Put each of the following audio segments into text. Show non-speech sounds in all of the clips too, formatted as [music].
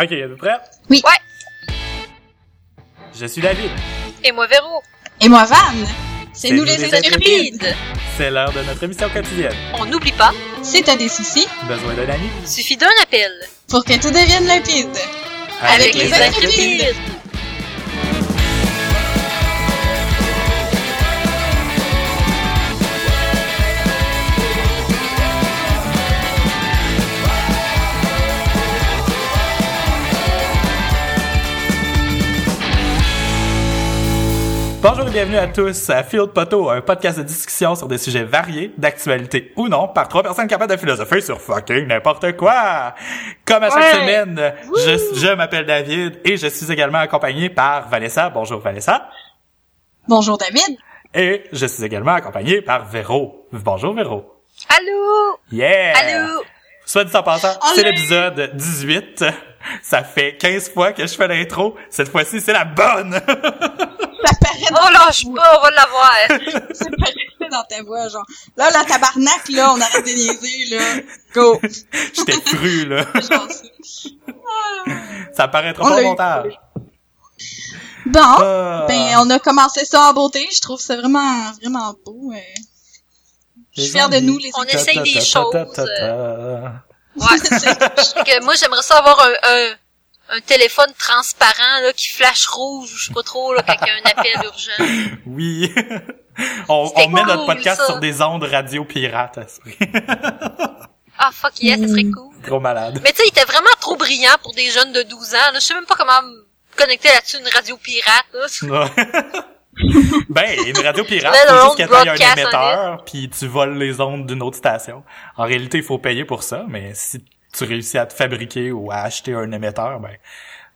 Ok, êtes-vous prêts? Oui. Ouais. Je suis David. Et moi, Véro. Et moi, Van. C'est nous nous les les intrépides. C'est l'heure de notre émission quotidienne. On n'oublie pas, Si t'as des soucis, Besoin d'un ami? suffit d'un appel. pour que tout devienne limpide. Avec les Intrépides. Bonjour et bienvenue à tous à Field Poteau, un podcast de discussion sur des sujets variés, d'actualité ou non, par trois personnes capables de philosopher sur fucking n'importe quoi. Comme à chaque Ouais. semaine, je, je m'appelle David et je suis également accompagné par Vanessa. Bonjour Vanessa. Bonjour, David. Et je suis également accompagné par Véro. Bonjour Véro. Allô? Yeah! Allô? Soit dit en passant, c'est l'épisode 18. Ça fait 15 fois que je fais l'intro. Cette fois-ci, c'est la bonne! [laughs] Ça paraît dans, Oh lâche pas, on va l'avoir. [laughs] ça paraît dans ta voix, genre. Là, la tabarnak, là, on arrête de niaiser, là. Go. [laughs] J'étais cru, là. Genre ça. Paraîtra On pas l'a au eu. montage. Bon. Ah. Ben, on a commencé ça en beauté. Je trouve ça vraiment, vraiment beau. euh. Je suis fière de nous, les On essaye des choses, ta. Ouais. Que moi, j'aimerais ça avoir un, un, un téléphone transparent, là, qui flash rouge, je sais pas trop, là, quand il y a un appel urgent. Oui. [laughs] on on met notre podcast ça. sur des ondes radio pirates. [laughs] Ah, fuck yeah, ça serait cool. Trop malade. Mais tu sais, il était vraiment trop brillant pour des jeunes de 12 ans, là. Je sais même pas comment me connecter là-dessus une radio pirate, là. [laughs] [laughs] Ben, une radio pirate, faut alone juste que t'ailles un broadcast on émetteur, puis tu voles les ondes d'une autre station. En réalité, il faut payer pour ça, mais si tu réussis à te fabriquer ou à acheter un émetteur, ben,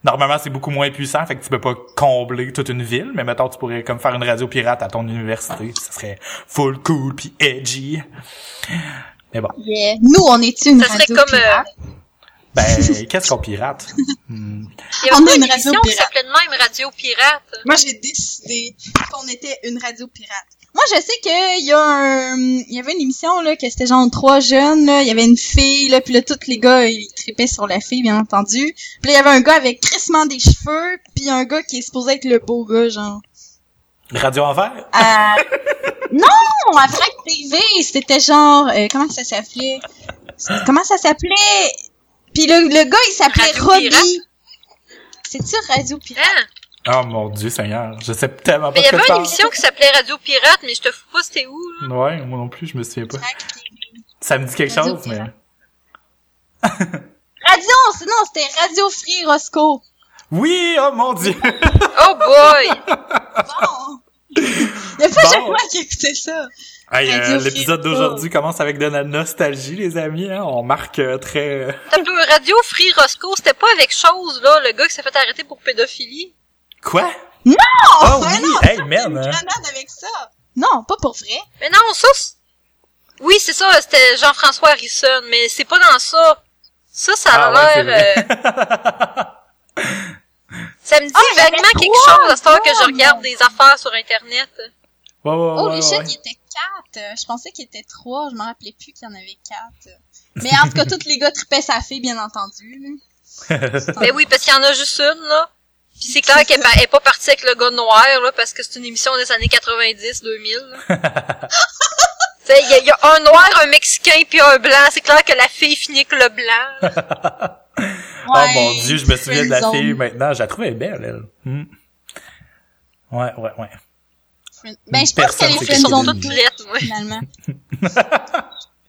normalement, c'est beaucoup moins puissant, fait que tu peux pas combler toute une ville, mais mettons, tu pourrais comme faire une radio pirate à ton université, ça serait full cool puis edgy. Mais bon, Yeah. Nous, on est une Ça serait radio comme, pirate? Ben, [laughs] qu'est-ce qu'on pirate? Hmm. Il y avait On est une une radio émission qui pirate. s'appelait de même Radio Pirate. Moi, j'ai décidé qu'on était une radio pirate. Moi, je sais qu'il y a un, il y avait une émission, là, que c'était genre trois jeunes, là. Il y avait une fille, là, puis là, tous les gars, ils tripaient sur la fille, bien entendu. Puis là, il y avait un gars avec crissement des cheveux, puis un gars qui est supposé être le beau gars, genre. Radio Envers? À... [laughs] non! À Frac TV, c'était genre, euh, comment ça s'appelait? Comment ça s'appelait? Puis le, le gars, il s'appelait Robbie. C'est-tu Radio Pirate? Hein? Oh mon dieu Seigneur, je sais tellement pas Mais il y avait une émission qui s'appelait Radio Pirate, mais je te fous pas c'était où, là. Ouais, moi non plus, je me souviens pas. Ça me dit quelque Radio chose, mais... Radio, non, c'était Radio Free Roscoe. [laughs] Oui, oh mon dieu! Oh boy! Bon. Il y a pas Bon. chaque fois qui écoutait ça. Hey, euh, l'épisode d'aujourd'hui commence avec de la nostalgie, les amis. Hein? On marque euh, très... euh, [laughs] T'as peu Radio Free Roscoe, c'était pas avec chose, là, le gars qui s'est fait arrêter pour pédophilie? Quoi? Non! Oh oui! non, Hey, une man! hein. grenade avec ça. Non, pas pour vrai. Mais non, ça, c'est- oui, c'est ça, c'était Jean-François Harrison, mais c'est pas dans ça. Ça, ça a Ah l'air... euh, [laughs] Ça me dit Ah, vaguement quelque chose à ce que je regarde des affaires sur Internet. Ouais, ouais, Oh, ouais, les ouais. il était quatre. Euh, Je pensais qu'il était trois. Je me rappelais plus qu'il y en avait quatre. Mais en tout cas, [laughs] tous les gars tripaient sa fille, bien entendu. Mais [laughs] oui, parce qu'il y en a juste une, là. Puis c'est clair qu'elle est pas partie avec le gars noir, là, parce que c'est une émission des années 90-2000. Tu sais, il y, a- il y a un noir, un mexicain, puis un blanc. C'est clair que la fille finit avec le blanc. [laughs] Oh mon dieu, je me souviens de la fille maintenant. Je la trouvais belle, elle. Hmm. Ouais, ouais, ouais. Friend- Ben, je pense qu'elle est sont Friendzone. friendzone toutes prêtes, ouais. finalement.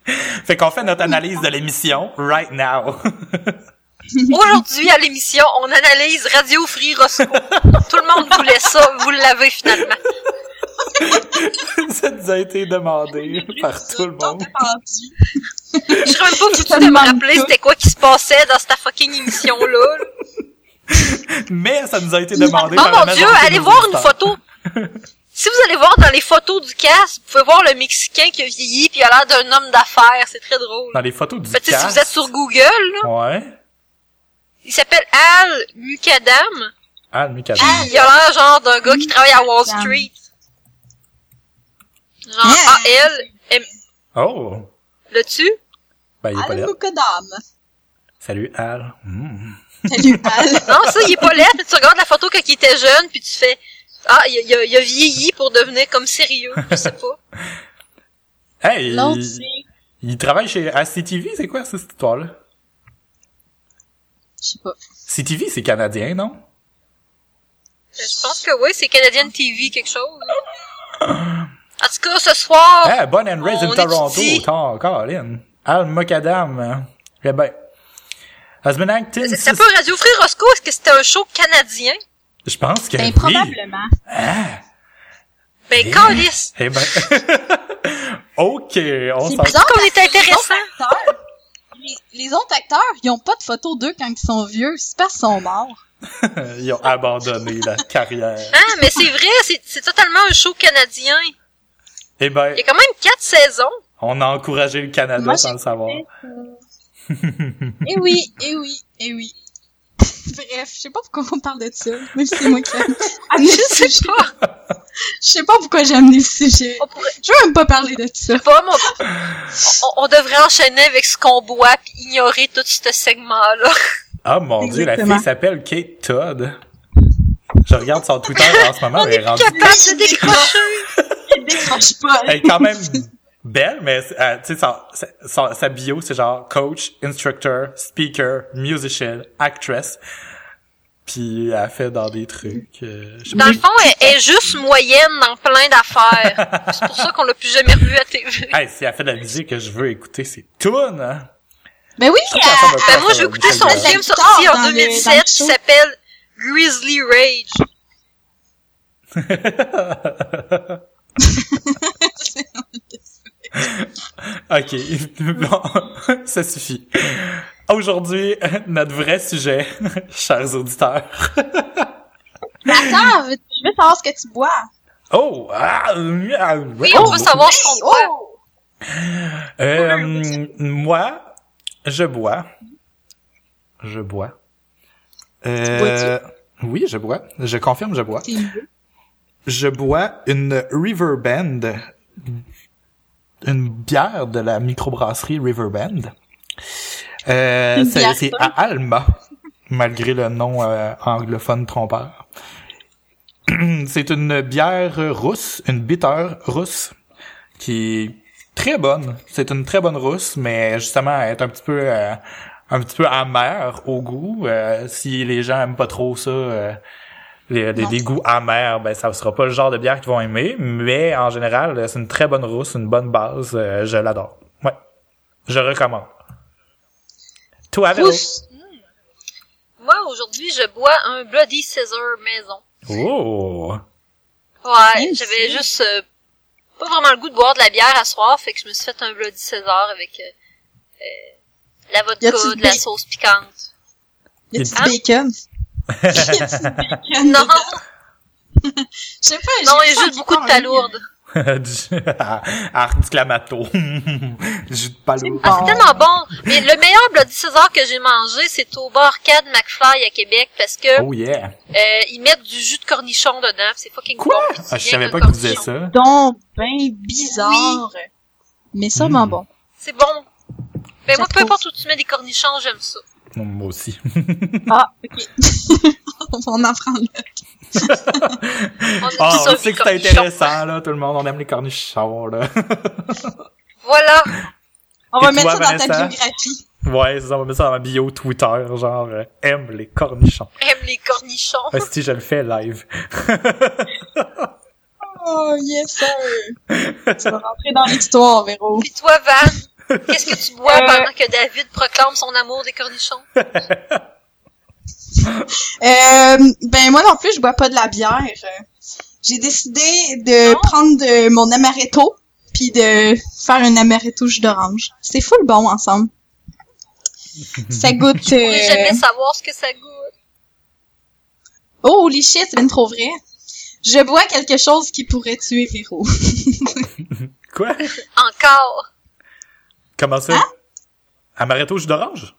[laughs] Fait qu'on fait notre analyse de l'émission right now. [laughs] Aujourd'hui, à l'émission, on analyse Radio Free Roscoe. Tout le monde voulait ça, vous l'avez finalement. [laughs] Ça nous a été demandé par tout le monde. Je serais même pas foutu de me rappeler c'était quoi qui se passait dans cette fucking émission-là. là. Mais ça nous a été demandé Oh par la mon dieu, allez voir une photo. Si vous allez voir dans les photos du cast, vous pouvez voir le Mexicain qui a vieilli puis il a l'air d'un homme d'affaires. C'est très drôle. Dans les photos du tu sais, si cast. vous êtes sur Google, là, Ouais. il s'appelle Al Mukadam. Mikado. Puis il a l'air genre d'un gars qui travaille à Wall Mukadam. Street. Genre Yeah. A-L, M, Oh! le tu? Ben, il est pas Al. Mukadam. Salut Al. Mm. Salut, Al. Non, ça, il est pas laid, mais tu regardes la photo quand il était jeune, puis tu fais, ah, il, il a, il a vieilli pour devenir comme sérieux, je sais pas. [laughs] Hey, il, il travaille chez à CTV, c'est quoi cette histoire-là? Je sais pas. CTV, c'est canadien, non? Je pense que oui, c'est Canadian TV quelque chose. [laughs] En tout cas, ce soir, Ah, Born and Raised in on Toronto, tant, Colin. Al Mokadam. Eh ben. Has been acting c'est un peu Radio Free Roscoe, est-ce que c'était un show canadien? Je pense que Ben, oui. probablement. Ben, calice! Eh ben. [laughs] ok, on C'est s'en... bizarre. qu'on est que les intéressant. autres acteurs- Les, les autres acteurs, ils ont pas de photos d'eux quand ils sont vieux. C'est parce qu'ils sont morts. [laughs] Ils ont abandonné la carrière. Hein, mais c'est vrai, c'est, totalement un show canadien. Eh ben, Il y a quand même quatre saisons. on a encouragé le Canada Moi, sans le savoir. Eh oui, eh oui, eh oui. Bref, je sais pas pourquoi on parle de ça, même si c'est moi qui ai amené le Je sais sujet. pas. Je sais pas pourquoi j'ai amené le sujet. On pourrait Je veux même pas parler de ça. pas, on, on- on devrait enchaîner avec ce qu'on boit puis ignorer tout ce segment-là. Ah [laughs] mon dieu, la fille s'appelle Kate Todd. Je regarde son Twitter en ce moment, On elle est est rendue... capable de décrocher. Elle décroche pas. Elle est quand même belle, mais euh, tu sais, sa, sa, sa bio, c'est genre coach, instructor, speaker, musician, actress. Puis elle fait dans des trucs. euh, je sais Dans le fond, elle est juste moyenne dans plein d'affaires. [laughs] C'est pour ça qu'on l'a plus jamais revue à TV. Hey, si elle fait de la musique que je veux écouter, c'est Toon. Hein? Ben oui, peu Ben moi, j'ai écouté son film sorti en le- dans le 2017 qui s'appelle Grizzly Rage. [laughs] [laughs] Ok, [laughs] bon, ça suffit. Aujourd'hui, notre vrai sujet, [laughs] chers auditeurs. Mais attends, je veux savoir ce que tu bois? Oh! Ah, ah, Oui, oh, on veut savoir ce qu'on boit. Oh! Euh, moi, je bois. Je bois. Euh, oui, je bois. Je confirme, je bois. Je bois une Riverbend. Une bière de la microbrasserie Riverbend. Euh, c'est à Alma, malgré le nom euh, anglophone trompeur. [clears throat] c'est une bière rousse, une bitter rousse, qui est très bonne. C'est une très bonne rousse, mais justement, elle est un petit peu, euh, un petit peu amère au goût. Euh, si les gens aiment pas trop ça, euh, les, les- Non. des goûts amers, ben ça sera pas le genre de bière qu'ils vont aimer. Mais en général, c'est une très bonne rousse, une bonne base. euh, je l'adore. Ouais, je recommande. Toi, Véro? Rousse. Moi, aujourd'hui, je bois un Bloody Caesar maison. Oh! Ouais, j'avais juste euh, pas vraiment le goût de boire de la bière à soir, fait que je me suis fait un Bloody Caesar avec euh, euh, la vodka, de la des- sauce piquante. Y a-tu Hein? bacon? Non? Je sais pas. non, il juste beaucoup de encore palourdes. du... [laughs] Arc du clamato. [laughs] Jus de palo. Ah, c'est tellement bon. Mais le meilleur Bloody Caesar que j'ai mangé, c'est au bar Arcade McFly à Québec parce que Oh yeah! euh, ils mettent du jus de cornichon dedans, c'est fucking Quoi? bon. Ah, je savais pas qu'ils faisaient cornichon. ça. Donc, ben bizarre. Mais sûrement Mm. bon. C'est bon. Ben moi, peu importe où tu mets des cornichons, j'aime ça. Non, Moi aussi. [laughs] Ah, ok. [laughs] on en prend a Ah, on sait que c'est intéressant, là. Tout le monde, on aime les cornichons, là. [laughs] Voilà. On Et va mettre toi, ça dans ta biographie. Ouais, c'est ça, on va mettre ça dans ma bio Twitter, genre, euh, aime les cornichons. Aime les cornichons. si je le fais live. Oh, yes, sir. tu vas rentrer dans l'histoire, Véro. Puis toi, Van, qu'est-ce que tu bois Euh. pendant que David proclame son amour des cornichons? [laughs] Euh, ben moi non plus, je bois pas de la bière. Euh, J'ai décidé de Non? prendre de mon amaretto puis de faire un amaretto jus d'orange. C'est full bon ensemble. Ça [laughs] goûte. Je pourrais euh, jamais savoir ce que ça goûte. Oh, holy shit, c'est bien trop vrai. Je bois quelque chose qui pourrait tuer Véro. [laughs] Quoi? Encore. Comment ça? Hein? Amaretto jus d'orange?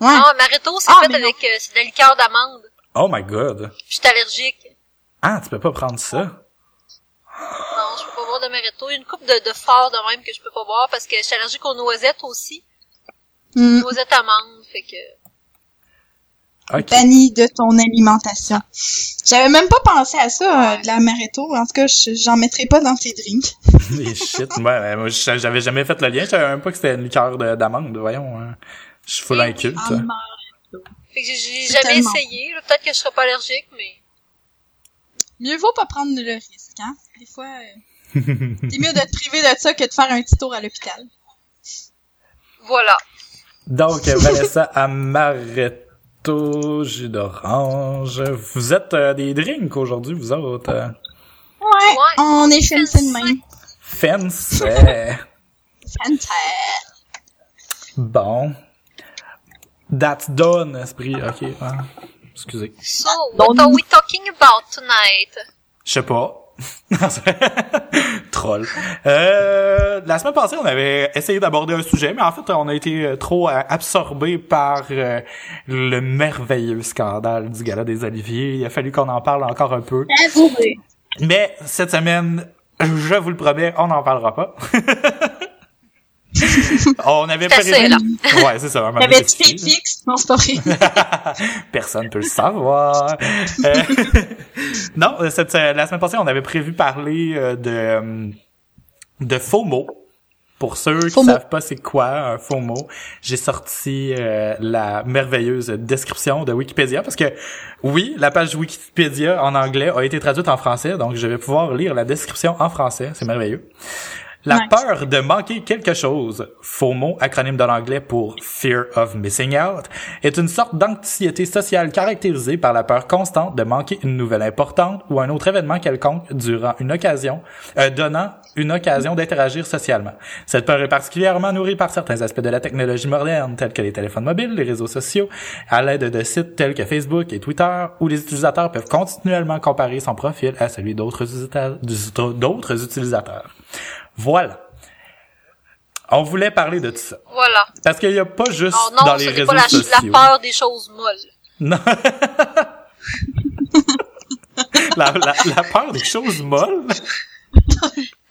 Ouais. Non, Marito, c'est Ah, fait mais avec euh, c'est de la liqueur d'amande. Oh my god. Puis je suis allergique. Ah, tu peux pas prendre ça? Non, je peux pas boire de Marito. Il y a une coupe de, de fort de même que je peux pas boire parce que je suis allergique aux noisettes aussi. Hmm. Noisettes amandes, fait que... Ok. Banni de ton alimentation. J'avais même pas pensé à ça, euh, de l'amaretto. En tout cas, je- j'en mettrai pas dans tes drinks. [laughs] Les shit. Ouais, moi, j'avais jamais fait le lien. Je savais même pas que c'était une liqueur de- d'amande. Voyons. hein. Je suis full inculte. Fait que j'ai- jamais tellement essayé. Peut-être que je serais pas allergique, mais... Mieux vaut pas prendre le risque, hein. Des fois, euh, c'est mieux de te priver de ça que de faire un petit tour à l'hôpital. Voilà. Donc, Vanessa Amaretto, jus d'orange. Vous êtes euh, des drinks aujourd'hui, vous autres. euh. Ouais. Ouais. On est fancy de même. Fence. euh, Fancy. bon. That's done, esprit. Ok. ah, excusez. So, what are we talking about tonight? Je sais pas. [laughs] Troll. Euh, la semaine passée, on avait essayé d'aborder un sujet, mais en fait, on a été euh, trop euh, absorbé par euh, le merveilleux scandale du Gala des Oliviers. Il a fallu qu'on en parle encore un peu. Mais cette semaine, je vous le promets, on n'en parlera pas. [laughs] on avait C'est assez, prévu-. Ouais, c'est ça. T'avais-tu donné, fait fixe? Non, c'est pas vrai. [laughs] Personne peut le savoir. Euh, [laughs] non, cette, euh, la semaine passée, on avait prévu parler euh, de euh, de faux mots. Pour ceux qui mots. savent pas c'est quoi un faux mot, j'ai sorti euh, la merveilleuse description de Wikipédia parce que oui, la page Wikipédia en anglais a été traduite en français, donc je vais pouvoir lire la description en français, c'est merveilleux. La peur de manquer quelque chose, faux mot, acronyme de l'anglais pour Fear of Missing Out, est une sorte d'anxiété sociale caractérisée par la peur constante de manquer une nouvelle importante ou un autre événement quelconque durant une occasion, euh, donnant une occasion d'interagir socialement. Cette peur est particulièrement nourrie par certains aspects de la technologie moderne, tels que les téléphones mobiles, les réseaux sociaux, à l'aide de sites tels que Facebook et Twitter, où les utilisateurs peuvent continuellement comparer son profil à celui d'autres utilisateurs. Voilà. On voulait parler de tout ça. Voilà. Parce qu'il n'y a pas juste Oh non, dans les réseaux pas la, la peur des choses molles. Non. [laughs] la, la, la peur des choses molles?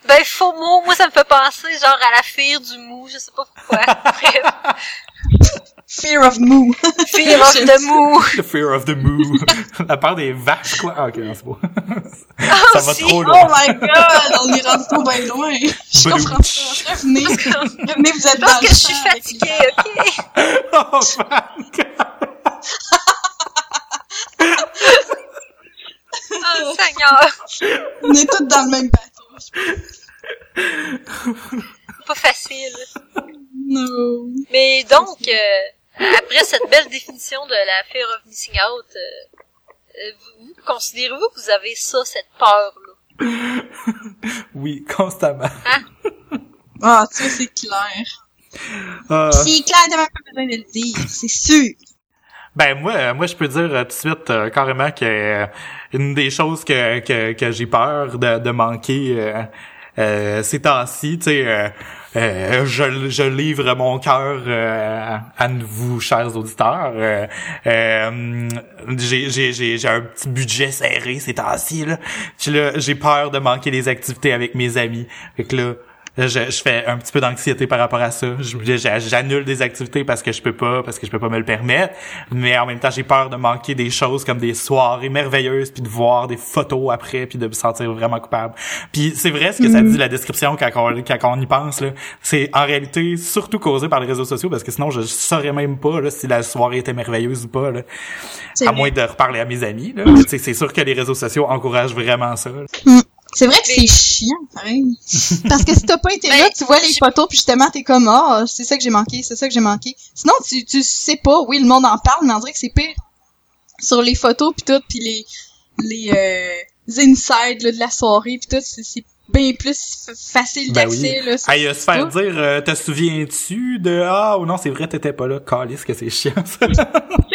Ben, faux mot, moi, ça me fait penser, genre, à la fear du mou, je sais pas pourquoi. [laughs] Fear of moo. [laughs] fear of the [laughs] mou. The fear of the moo. [laughs] la peur des vaches, quoi. Ah, ok, non, c'est beau. Ah, ça va trop Oh loin. my god, on est rendu trop bien loin. Je comprends ça. Revenez. Revenez, vous êtes Je dans pense le que je suis fatiguée, ok? Oh, fuck. Oh, Seigneur. On est tous dans le même bateau. Pas facile. No. Mais donc, euh, après cette belle définition de la fear of missing out, euh, euh, vous, vous considérez-vous que vous avez ça, cette peur-là? [laughs] Oui, constamment. [laughs] Ah, tu vois, c'est clair. Euh, C'est clair, t'as même pas besoin de le dire, c'est sûr. Ben moi, euh, moi je peux dire euh, tout de suite euh, carrément que euh, une des choses que que, que j'ai peur de, de manquer euh, euh, ces temps-ci, tu sais, euh, je, je livre mon cœur euh, à vous, chers auditeurs. Euh, euh, j'ai un petit budget serré ces temps-ci là, j'ai peur de manquer les activités avec mes amis. Fait que là, je, je fais un petit peu d'anxiété par rapport à ça. J'annule des activités parce que je peux pas, parce que je peux pas me le permettre. Mais en même temps, j'ai peur de manquer des choses comme des soirées merveilleuses, puis de voir des photos après, puis de me sentir vraiment coupable. Puis c'est vrai ce que ça dit la description quand on, quand on y pense. là. C'est en réalité surtout causé par les réseaux sociaux parce que sinon je saurais même pas là, si la soirée était merveilleuse ou pas. Là. À vrai. moins de reparler à mes amis. Sais, C'est sûr que les réseaux sociaux encouragent vraiment ça. là. C'est vrai que c'est chiant, pareil. [laughs] Parce que si t'as pas été Ben, là, tu vois les je- photos, puis justement, t'es comme, ah, c'est ça que j'ai manqué, c'est ça que j'ai manqué. Sinon, tu, tu sais pas, oui, le monde en parle, mais on dirait que c'est pire. Sur les photos, puis tout, puis les, les, euh, insides, là, de la soirée, puis tout, c'est, c'est bien plus f- facile Ben d'accès, oui. là. Hey, euh, se faire dire, euh, te souviens-tu de ah ou non c'est vrai t'étais pas là, calice que c'est chiant ça. [laughs]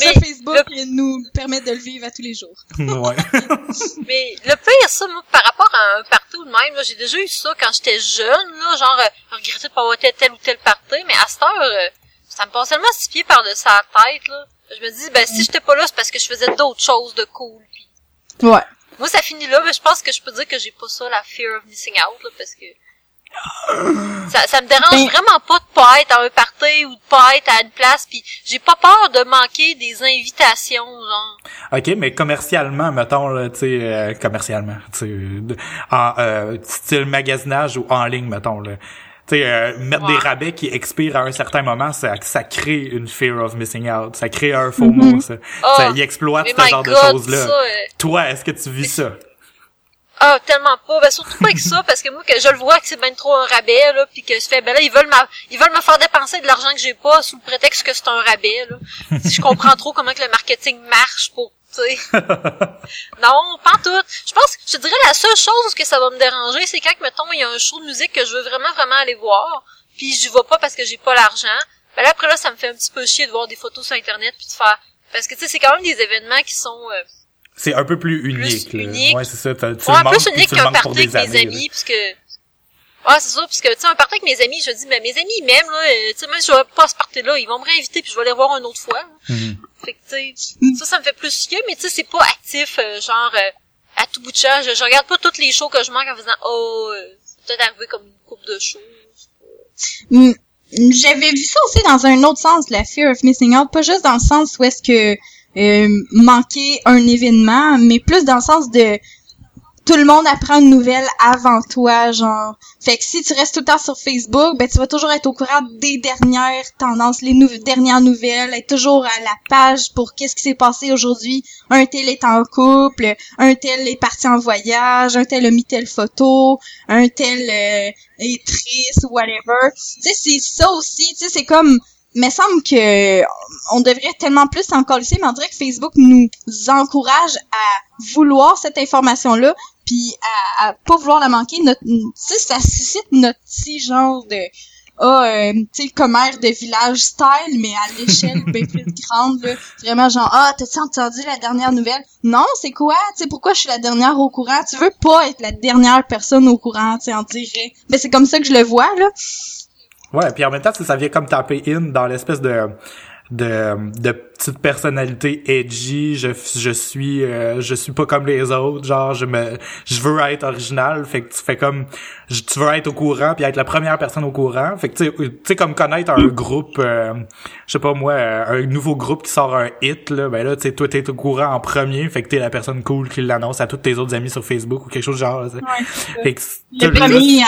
Mais Facebook il nous permet de le vivre à tous les jours. [laughs] ouais. [laughs] Mais le pire, ça, moi, par rapport à un party ou de même, là, j'ai déjà eu ça quand j'étais jeune, là, genre, euh, regretter de pas avoir été tel ou tel party, mais à cette heure, euh, ça me passe tellement six pieds par-dessus la tête, là. Je me dis, ben, si j'étais pas là, c'est parce que je faisais d'autres choses de cool, puis Ouais. moi, ça finit là, mais je pense que je peux dire que j'ai pas ça, la fear of missing out, là, parce que Ça, ça me dérange vraiment pas de pas être à un party ou de pas être à une place, puis j'ai pas peur de manquer des invitations, genre. OK, mais commercialement, mettons, là, tu sais, euh, commercialement, tu en euh, style magasinage ou en ligne, mettons, là. Tu sais, euh, mettre Ouais. des rabais qui expirent à un certain moment, ça, ça crée une fear of missing out. Ça crée un faux mot, ça. Ah, ça y exploite ce genre de God, choses-là. ça, euh, Toi, est-ce que tu vis ça? Ah, tellement pas. Ben, surtout pas avec ça, parce que moi, que je le vois que c'est ben trop un rabais, là, puis que je fais, ben là, ils veulent ma, ils veulent me faire dépenser de l'argent que j'ai pas sous le prétexte que c'est un rabais, là. Si je comprends trop comment que le marketing marche pour, tu sais. [laughs] non, pas en tout. Je pense, je dirais la seule chose que ça va me déranger, c'est quand, mettons, il y a un show de musique que je veux vraiment, vraiment aller voir, puis je vais pas parce que j'ai pas l'argent. Ben là, après là, ça me fait un petit peu chier de voir des photos sur Internet puis de faire, parce que tu sais, c'est quand même des événements qui sont, euh, C'est un peu plus unique, là. unique. Ouais, c'est ça. t'as- Tu Ouais, le puis unique tu qu'un party avec mes amis, puisque... Ouais, c'est ça, puisque, tu sais, un party avec mes amis, je dis, mais mes amis, ils m'aiment, là, euh, tu sais, même si je vais pas à ce party-là, ils vont me réinviter, puis je vais les voir une autre fois. Mhm. Fait que, tu sais, ça, ça me fait plus chier, mais tu sais, c'est pas actif, euh, genre, euh, à tout bout de champ. Je, je regarde pas toutes les shows que je manque en faisant, oh, euh, c'est peut-être arrivé comme une coupe de shows. Mm, J'avais vu ça aussi dans un autre sens, la fear of missing out, pas juste dans le sens où est-ce que euh, manquer un événement, mais plus dans le sens de tout le monde apprend une nouvelle avant toi, genre. Fait que si tu restes tout le temps sur Facebook, ben tu vas toujours être au courant des dernières tendances, les dernières nouvelles, être toujours à la page pour qu'est-ce qui s'est passé aujourd'hui. Un tel est en couple, un tel est parti en voyage, un tel a mis telle photo, un tel euh, est triste whatever. Tu sais, c'est ça aussi, tu sais, c'est comme me semble que on devrait tellement plus s'en coller, mais on dirait que Facebook nous encourage à vouloir cette information-là, puis à, à pas vouloir la manquer. Notre, ça suscite notre petit genre de ah, euh, tu sais, le commerce de village style, mais à l'échelle [laughs] bien plus grande, là. Vraiment genre, ah, t'as-tu entendu la dernière nouvelle? Non, c'est quoi? Tu sais, pourquoi je suis la dernière au courant? Tu veux pas être la dernière personne au courant, tu sais, en dirait. Ben, c'est comme ça que je le vois, là. Ouais, puis en même temps, ça, ça vient comme taper in dans l'espèce de de de petite personnalité edgy, je je suis euh, je suis pas comme les autres, genre je me je veux être original, fait que tu fais comme je- tu veux être au courant puis être la première personne au courant, fait que tu sais tu sais comme connaître un groupe euh, je sais pas moi euh, un nouveau groupe qui sort un hit là, ben là tu sais toi t'es au courant en premier, fait que t'es la personne cool qui l'annonce à tous tes autres amis sur Facebook ou quelque chose du genre, là, tu sais. Fait que Le premier à...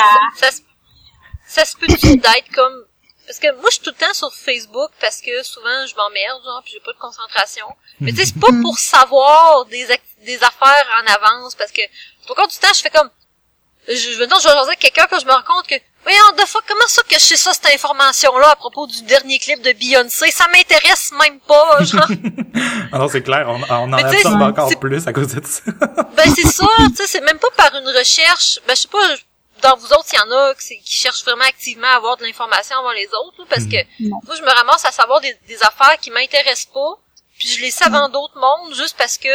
Ça se, peut-tu [coughs] d'être comme... Parce que moi, je suis tout le temps sur Facebook parce que souvent, je m'emmerde, genre, puis j'ai pas de concentration. Mais tu sais, c'est pas [laughs] pour savoir des, des affaires en avance, parce que, au cours du temps, je fais comme... Je, je, non, je vais jaser quelqu'un quand je me rends compte que... Voyons, de fuck, comment ça que je sais ça, cette information-là, à propos du dernier clip de Beyoncé? Ça m'intéresse même pas, [laughs] genre. Ah non, c'est clair, on, on en absorbe encore plus à cause de ça. Ben c'est ça, tu sais, c'est même pas par une recherche. Ben je sais pas, dans vous autres, il y en a qui, cherchent vraiment activement à avoir de l'information avant les autres, là, parce que Non. moi je me ramasse à savoir des, des affaires qui m'intéressent pas, puis je les sais avant d'autres mondes juste parce que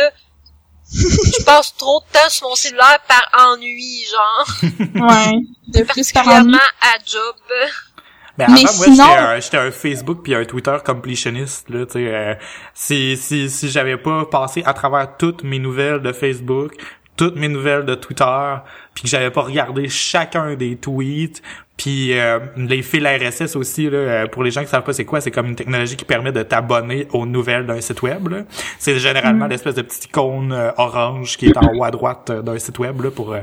je passe trop de temps sur mon cellulaire par ennui, genre, Ouais. [laughs] De plus par particulièrement à job. Mais Mais avant, moi, sinon- j'étais un, j'étais un Facebook puis un Twitter completioniste, là, tu sais. euh, si, si, si j'avais pas passé à travers toutes mes nouvelles de Facebook, toutes mes nouvelles de Twitter, puis que j'avais pas regardé chacun des tweets, puis euh, les fils RSS aussi, là, euh, pour les gens qui savent pas c'est quoi, c'est comme une technologie qui permet de t'abonner aux nouvelles d'un site web. C'est généralement l'espèce de petite icône euh, orange qui est en haut à droite euh, d'un site web, là, pour... euh,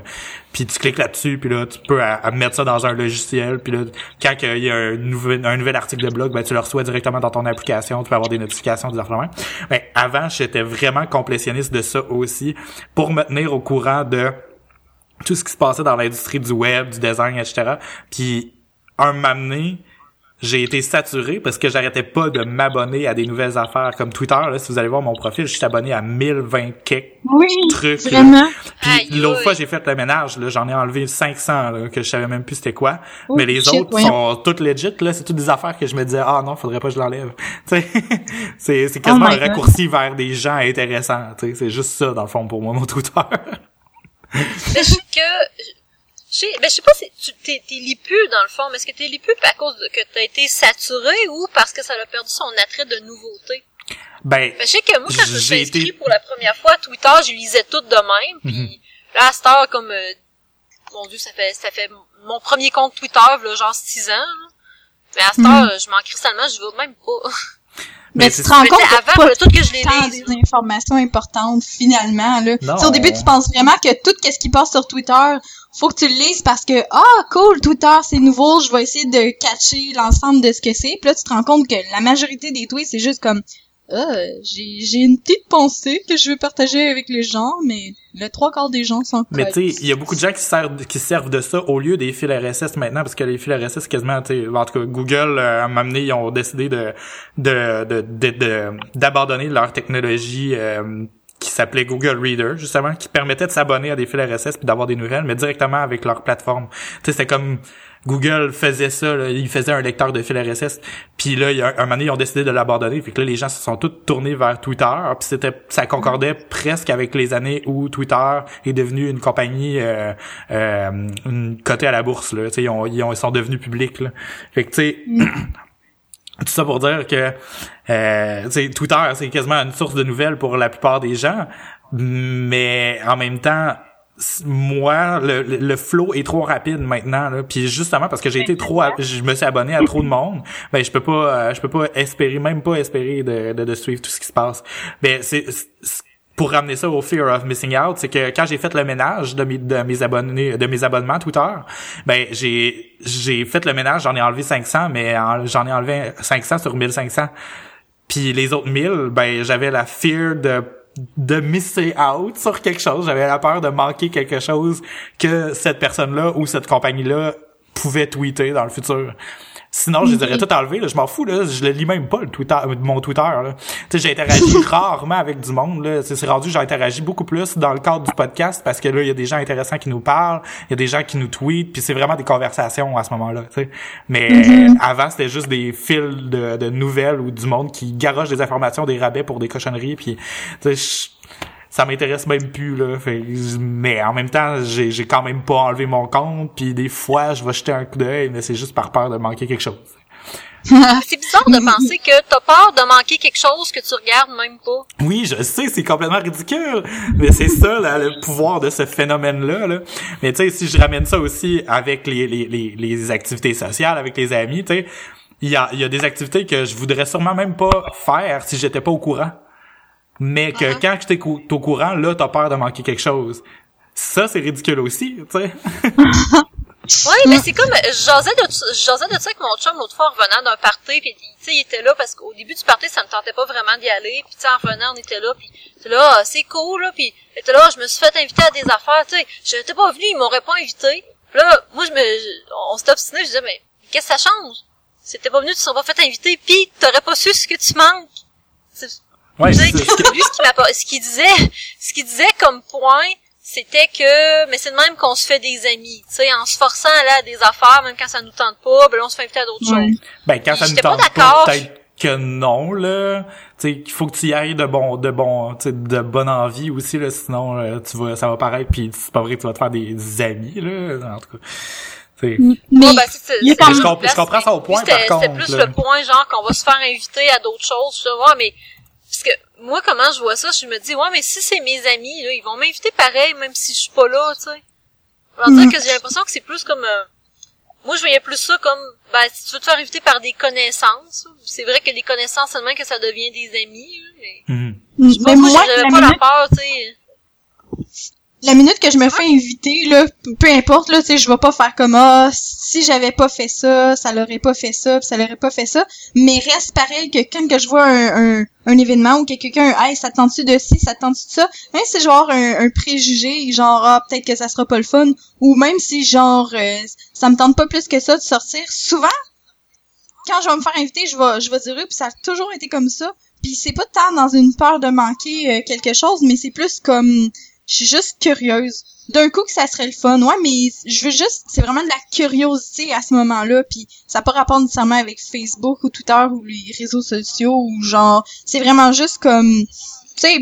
puis tu cliques là-dessus, puis là, tu peux à, à mettre ça dans un logiciel, puis là, quand il y a un nouvel, un nouvel article de blog, ben, tu le reçois directement dans ton application, tu peux avoir des notifications, des affaires. Ben, avant, j'étais vraiment complétionniste de ça aussi, pour me tenir au courant de tout ce qui se passait dans l'industrie du web, du design, etc. Puis, un moment donné, j'ai été saturé parce que j'arrêtais pas de m'abonner à des nouvelles affaires comme Twitter. Là, si vous allez voir mon profil, je suis abonné à 1020 quelques Oui, trucs. vraiment. Puis l'autre fois, j'ai fait le ménage, là, j'en ai enlevé 500, là, que je savais même plus c'était quoi. Oh, Mais les shit, autres voyons. sont toutes legit, là, c'est toutes des affaires que je me disais, ah non, faudrait pas que je l'enlève. [laughs] Tu sais, c'est, c'est quasiment Oh my un God. raccourci vers des gens intéressants, tu sais, c'est juste ça, dans le fond, pour moi, mon Twitter. Mais je sais que... Je sais, ben je sais pas si tu t'es, t'es lipu dans le fond, mais est-ce que t'es lipu à cause de, que t'as été saturé ou parce que ça a perdu son attrait de nouveauté? ben, Ben, je sais que moi, quand je me suis inscrit été- pour la première fois à Twitter, je lisais tout de même, puis Mhm. là, à cette heure, comme, euh, mon dieu, ça fait, ça fait mon premier compte Twitter, là, genre 6 ans. là. Mais à cette Mhm. heure, je m'en cristellement, je veux même pas. [laughs] Mais, Mais tu te rends compte avant, pas tout que je tant des informations importantes finalement là. Non. Au début tu penses vraiment que tout ce qui passe sur Twitter, faut que tu le lises parce que ah cool Twitter c'est nouveau, je vais essayer de catcher l'ensemble de ce que c'est. Puis là tu te rends compte que la majorité des tweets c'est juste comme ah, j'ai j'ai une petite pensée que je veux partager avec les gens, mais le trois quarts des gens sont Mais tu sais, il y a beaucoup de gens qui servent, qui servent de ça au lieu des fils RSS maintenant, parce que les fils RSS, quasiment, tu sais, en tout cas, Google, euh, à un moment donné, ils ont décidé de, de, de, de- de- d'abandonner leur technologie, euh, qui s'appelait Google Reader, justement, qui permettait de s'abonner à des fils RSS puis d'avoir des nouvelles, mais directement avec leur plateforme. Tu sais, c'était comme Google faisait ça, là, ils faisaient un lecteur de fil RSS, puis là, il y a un, moment donné, ils ont décidé de l'abandonner, fait que là, les gens se sont tous tournés vers Twitter, puis c'était, ça concordait presque avec les années où Twitter est devenu une compagnie, euh, euh, une cotée à la bourse, là, tu sais, ils, ils sont devenus publics, là. Fait que, tu sais, [clears throat] tout ça pour dire que euh, Twitter, c'est quasiment une source de nouvelles pour la plupart des gens, mais en même temps, moi, le, le, le flow est trop rapide maintenant. Là. Puis justement parce que j'ai été trop, je me suis abonné à trop de monde, ben je peux pas, euh, je peux pas espérer, même pas espérer de, de, de suivre tout ce qui se passe. Ben c'est- pour ramener ça au fear of missing out, c'est que quand j'ai fait le ménage de mes, abonnés, de mes abonnements Twitter, ben j'ai j'ai fait le ménage, j'en ai enlevé 500, mais en- j'en ai enlevé 500 sur 1500. Puis les autres 1000, ben j'avais la fear de de misser out sur quelque chose, j'avais la peur de manquer quelque chose que cette personne-là ou cette compagnie-là pouvait tweeter dans le futur. Sinon, je les aurais tout enlevés, là. Je m'en fous, là. Je le lis même pas, le Twitter, mon Twitter, là. Tu sais, j'ai interagi [laughs] rarement avec du monde, là. C'est c'est rendu, j'ai interagi beaucoup plus dans le cadre du podcast parce que là, il y a des gens intéressants qui nous parlent, il y a des gens qui nous tweetent, puis c'est vraiment des conversations à ce moment-là, tu sais. Mais Mm-hmm. avant, c'était juste des fils de, de nouvelles ou du monde qui garoche des informations, des rabais pour des cochonneries, puis, ça m'intéresse même plus là. Fait- mais en même temps j'ai j'ai quand même pas enlevé mon compte puis des fois je vais jeter un coup d'œil mais c'est juste par peur de manquer quelque chose. [laughs] C'est bizarre de penser que t'as peur de manquer quelque chose que tu regardes même pas. oui je sais c'est complètement ridicule mais c'est ça là, le pouvoir de ce phénomène là. Mais tu sais si je ramène ça aussi avec les les les, les activités sociales avec les amis tu sais il y a il y a des activités que je voudrais sûrement même pas faire si j'étais pas au courant mais que Mhm. quand tu es au courant là t'as peur de manquer quelque chose ça c'est ridicule aussi tu sais [laughs] Oui, mais c'est comme, je jasais de, je jasais de ça avec mon chum l'autre fois en revenant d'un party, puis tu sais, il était là parce qu'au début du party, ça me tentait pas vraiment d'y aller, puis tu sais, en revenant, on était là, puis c'est là, ah, c'est cool, là, puis il était là, je me suis fait inviter à des affaires, tu sais, j'étais pas venu, ils m'auraient pas invité. Puis là, moi, je me, on s'était obstiné, je disais, mais qu'est-ce que ça change? Si t'es pas venu, tu serais pas fait inviter, puis t'aurais pas su ce que tu manques. Ouais tu c'est- lui, ce qu'il m'a ce qu'il disait, ce qu'il disait comme point, c'était que, mais c'est de même qu'on se fait des amis, tu sais, en se forçant à aller à des affaires, même quand ça nous tente pas, ben là, on se fait inviter à d'autres Ouais. choses. Ben, quand ça pas tente pas, d'accord. peut-être que non, là. Tu sais, qu'il faut que tu y ailles de bon, de bon, tu sais, de bonne envie aussi, là. Sinon, euh, tu vas, ça va paraître pis c'est pas vrai que tu vas te faire des amis, là. En tout cas. Tu. Mais ben, il je, même- comp- je comprends ça au point, par C'était contre. plus là. le point, genre, qu'on va se faire inviter à d'autres choses, sais pas, mais, parce que, moi, comment je vois ça, je me dis, ouais, mais si c'est mes amis, là, ils vont m'inviter pareil, même si je suis pas là, tu sais. Alors Mm. dire que j'ai l'impression que c'est plus comme, euh, moi, je voyais plus ça comme, ben, si tu veux te faire inviter par des connaissances, c'est vrai que les connaissances, seulement que ça devient des amis, là, mais, je mais moi, moi, j'avais la pas la minute, peur, tu sais. la minute que je me fais inviter, là, peu importe, là, tu sais, je vais pas faire comme, ah, si j'avais pas fait ça, ça l'aurait pas fait ça, puis ça l'aurait pas fait ça. Mais reste pareil que quand que je vois un, un, événement ou que quelqu'un, hey, ça te tente-tu de ci, ça te tente-tu de ça, même si genre un, préjugé, genre, ah, peut-être que ça sera pas le fun, ou même si genre, euh, ça me tente pas plus que ça de sortir, souvent, quand je vais me faire inviter, je vais, je vais dire oui, ça a toujours été comme ça. Puis c'est pas tant dans une peur de manquer euh, quelque chose, mais c'est plus comme je suis juste curieuse. D'un coup que ça serait le fun, ouais, mais je veux juste, c'est vraiment de la curiosité à ce moment-là, puis ça n'a pas rapport nécessairement avec Facebook ou Twitter ou les réseaux sociaux ou genre, c'est vraiment juste comme, tu sais,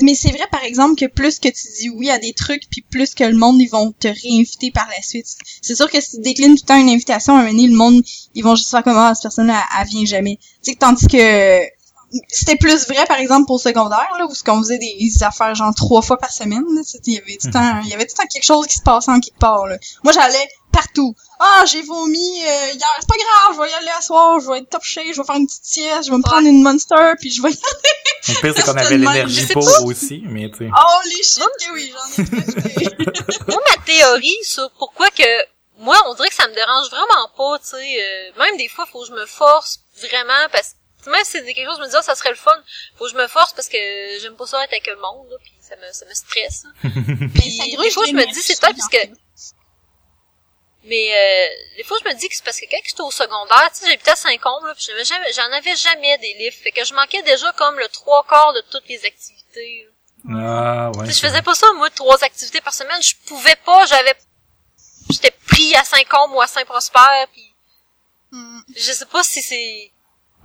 mais c'est vrai par exemple que plus que tu dis oui à des trucs, puis plus que le monde ils vont te réinviter par la suite. C'est sûr que si tu déclines tout le temps une invitation, à un le monde ils vont juste faire comme ah cette personne-là elle, elle vient jamais. Tu sais, tandis que c'était plus vrai par exemple pour le secondaire là où ce qu'on faisait des affaires genre trois fois par semaine il y avait tout le temps il y avait tout le temps quelque chose qui se passait en quelque part là. Moi j'allais partout. Ah, j'ai vomi euh, hier, c'est pas grave, je vais y aller à soir, je vais être top shape, je vais faire une petite sieste, je vais me prendre une Monster, puis je vais y Le pire, c'est [laughs] qu'on avait l'énergie pour aussi, mais tu sais. Oh les shit que oui, j'en ai [laughs] fait. Moi, ma théorie sur pourquoi que moi, on dirait que ça me dérange vraiment pas, tu sais. euh, même des fois, faut que je me force vraiment parce que même si c'est quelque chose, je me dis ah, ça serait le fun, faut que je me force parce que j'aime pas ça être avec le monde, là, puis ça me ça me stresse. [laughs] Puis des fois, je me dis c'est peut-être parce que mais euh, des fois, je me dis que c'est parce que quand j'étais au secondaire, tu sais, j'habitais à Saint-Combe, là, puis j'avais jamais, j'en avais jamais des livres. Fait que je manquais déjà comme le trois quarts de toutes les activités. là. Ah, ouais. Tu sais, je faisais pas ça, moi, trois activités par semaine. Je pouvais pas, j'avais... J'étais pris à Saint-Combe ou à Saint-Prosper, puis Hmm. je sais pas si c'est...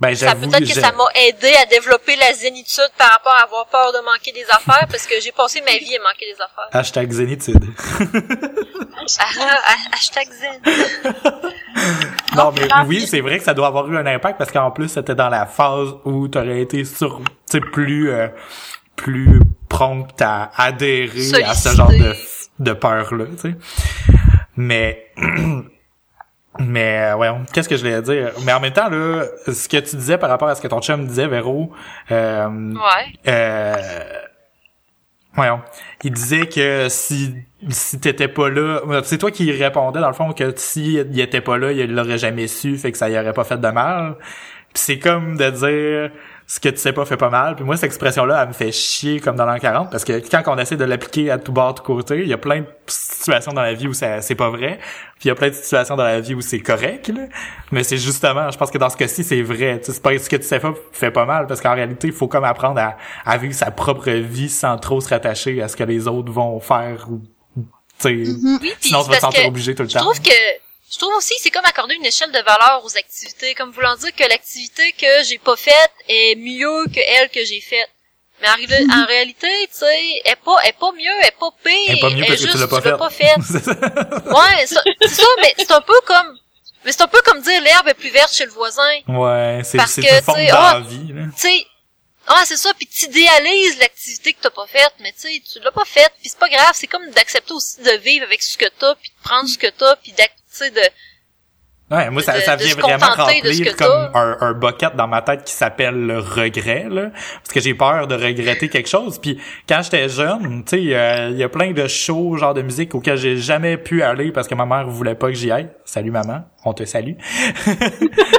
Ben, Ça peut-être que ça m'a aidé à développer la zénitude par rapport à avoir peur de manquer des affaires, parce que j'ai passé ma vie à manquer des affaires. Hashtag zénitude. Ah, ah, hashtag zen. [laughs] Non, mais grave. oui, c'est vrai que ça doit avoir eu un impact parce qu'en plus, c'était dans la phase où t'aurais été sur, tu plus, euh, plus prompte à adhérer à ce genre de, de peur-là, tu sais. Mais, [clears throat] mais, euh, ouais, qu'est-ce que je voulais dire? Mais en même temps, là, ce que tu disais par rapport à ce que ton chum disait, Véro, euh, Ouais. euh, voyons, il disait que si si t'étais pas là, c'est toi qui répondais dans le fond que si il était pas là, il l'aurait jamais su, fait que ça y aurait pas fait de mal. Puis c'est comme de dire ce que tu sais pas fait pas mal. Puis moi cette expression là, elle me fait chier comme dans l'an 40 parce que quand on essaie de l'appliquer à tout bord tout côté, il y a plein de situations dans la vie où ça c'est pas vrai. Puis il y a plein de situations dans la vie où c'est correct là. Mais c'est justement, je pense que dans ce cas-ci, c'est vrai. Tu sais, pas ce que tu sais pas fait pas mal parce qu'en réalité, il faut comme apprendre à, à vivre sa propre vie sans trop se rattacher à ce que les autres vont faire ou tu sais. Oui, puis sinon tu vas sentir obligé tout le je temps. trouve que je trouve aussi que c'est comme accorder une échelle de valeur aux activités, comme voulant dire que l'activité que j'ai pas faite est mieux que elle que j'ai faite. Mais en, ré- en [laughs] réalité, tu sais, elle est pas, elle est pas mieux, elle est pas pire, Elle est pas mieux parce que juste, tu l'as pas pas faite. [laughs] Ouais, c'est ça, mais c'est un peu comme, mais c'est un peu comme dire l'herbe est plus verte chez le voisin. ouais, c'est Parce c'est que, une forme tu sais, ah, d'envie. Tu sais, ah c'est ça, puis t'idéalises l'activité que t'as pas faite, mais tu sais, tu l'as pas faite, puis c'est pas grave, c'est comme d'accepter aussi de vivre avec ce que t'as, puis de prendre ce que t'as, puis d'ac- tu sais, de Ouais, moi ça, de- ça vient vraiment remplir comme un, un bucket dans ma tête qui s'appelle le regret là, parce que j'ai peur de regretter quelque chose. Puis quand j'étais jeune, tu sais, il y a- il y a plein de shows genre de musique auxquels j'ai jamais pu aller parce que ma mère voulait pas que j'y aille. Salut maman, on te salue. [laughs]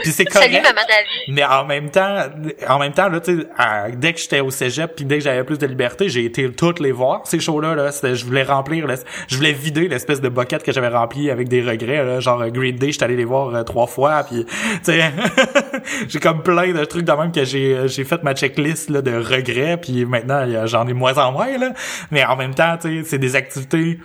puis c'est correct. Salut maman David. Mais en même temps, en même temps là, tu sais, dès que j'étais au cégep puis dès que j'avais plus de liberté, j'ai été toutes les voir ces shows-là. Là, C'était- je voulais remplir, je voulais vider l'espèce de bucket que j'avais rempli avec des regrets. Là, genre euh, Green Day, j'étais allé les voir euh, trois fois. Puis, tu sais, [laughs] j'ai comme plein de trucs de même que j'ai euh, j'ai fait ma checklist là, de regrets. Puis maintenant, j'en ai moins en moins là. Mais en même temps, tu sais, c'est des activités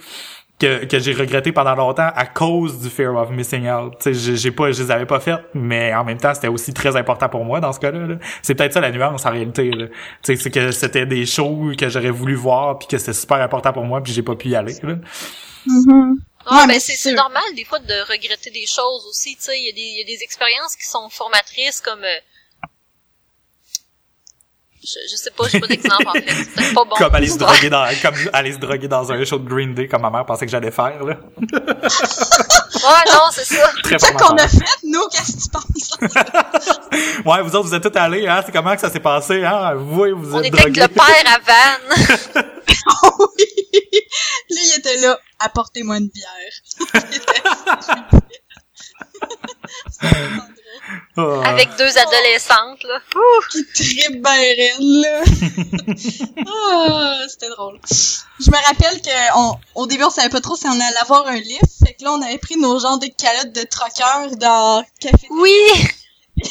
que, que j'ai regretté pendant longtemps à cause du fear of missing out. Tu sais, j'ai- pas, je les avais pas faites, mais en même temps, c'était aussi très important pour moi dans ce cas-là. là. C'est peut-être ça la nuance en réalité. là. Tu sais, c'est que c'était des shows que j'aurais voulu voir puis que c'était super important pour moi puis j'ai pas pu y aller. Là. Mhm. Ouais, Ouais, ben mais c'est normal des fois de regretter des choses aussi, tu sais, il y a des il y a des expériences qui sont formatrices comme euh, je, je sais pas, j'ai pas d'exemple en fait, c'est pas bon. comme aller se droguer dans, comme aller se droguer dans un show de Green Day comme ma mère pensait que j'allais faire. Là. [laughs] Ouais, non, c'est ça. Très C'est ça qu'on a fait, nous, qu'est-ce que tu penses? [laughs] Ouais, vous autres, vous êtes tous allés, hein? C'est comment que ça s'est passé, hein? Vous, vous On êtes était avec le père à Vannes. [laughs] oui. Lui, il était là, apportez-moi une bière. Ah. avec deux adolescentes, là. qui tripe ben raide, là. [laughs] ah, c'était drôle. Je me rappelle que on, au début, on savait pas trop si on allait avoir un lift. Fait que là, on avait pris nos genres de calottes de troqueurs dans café Oui! [laughs]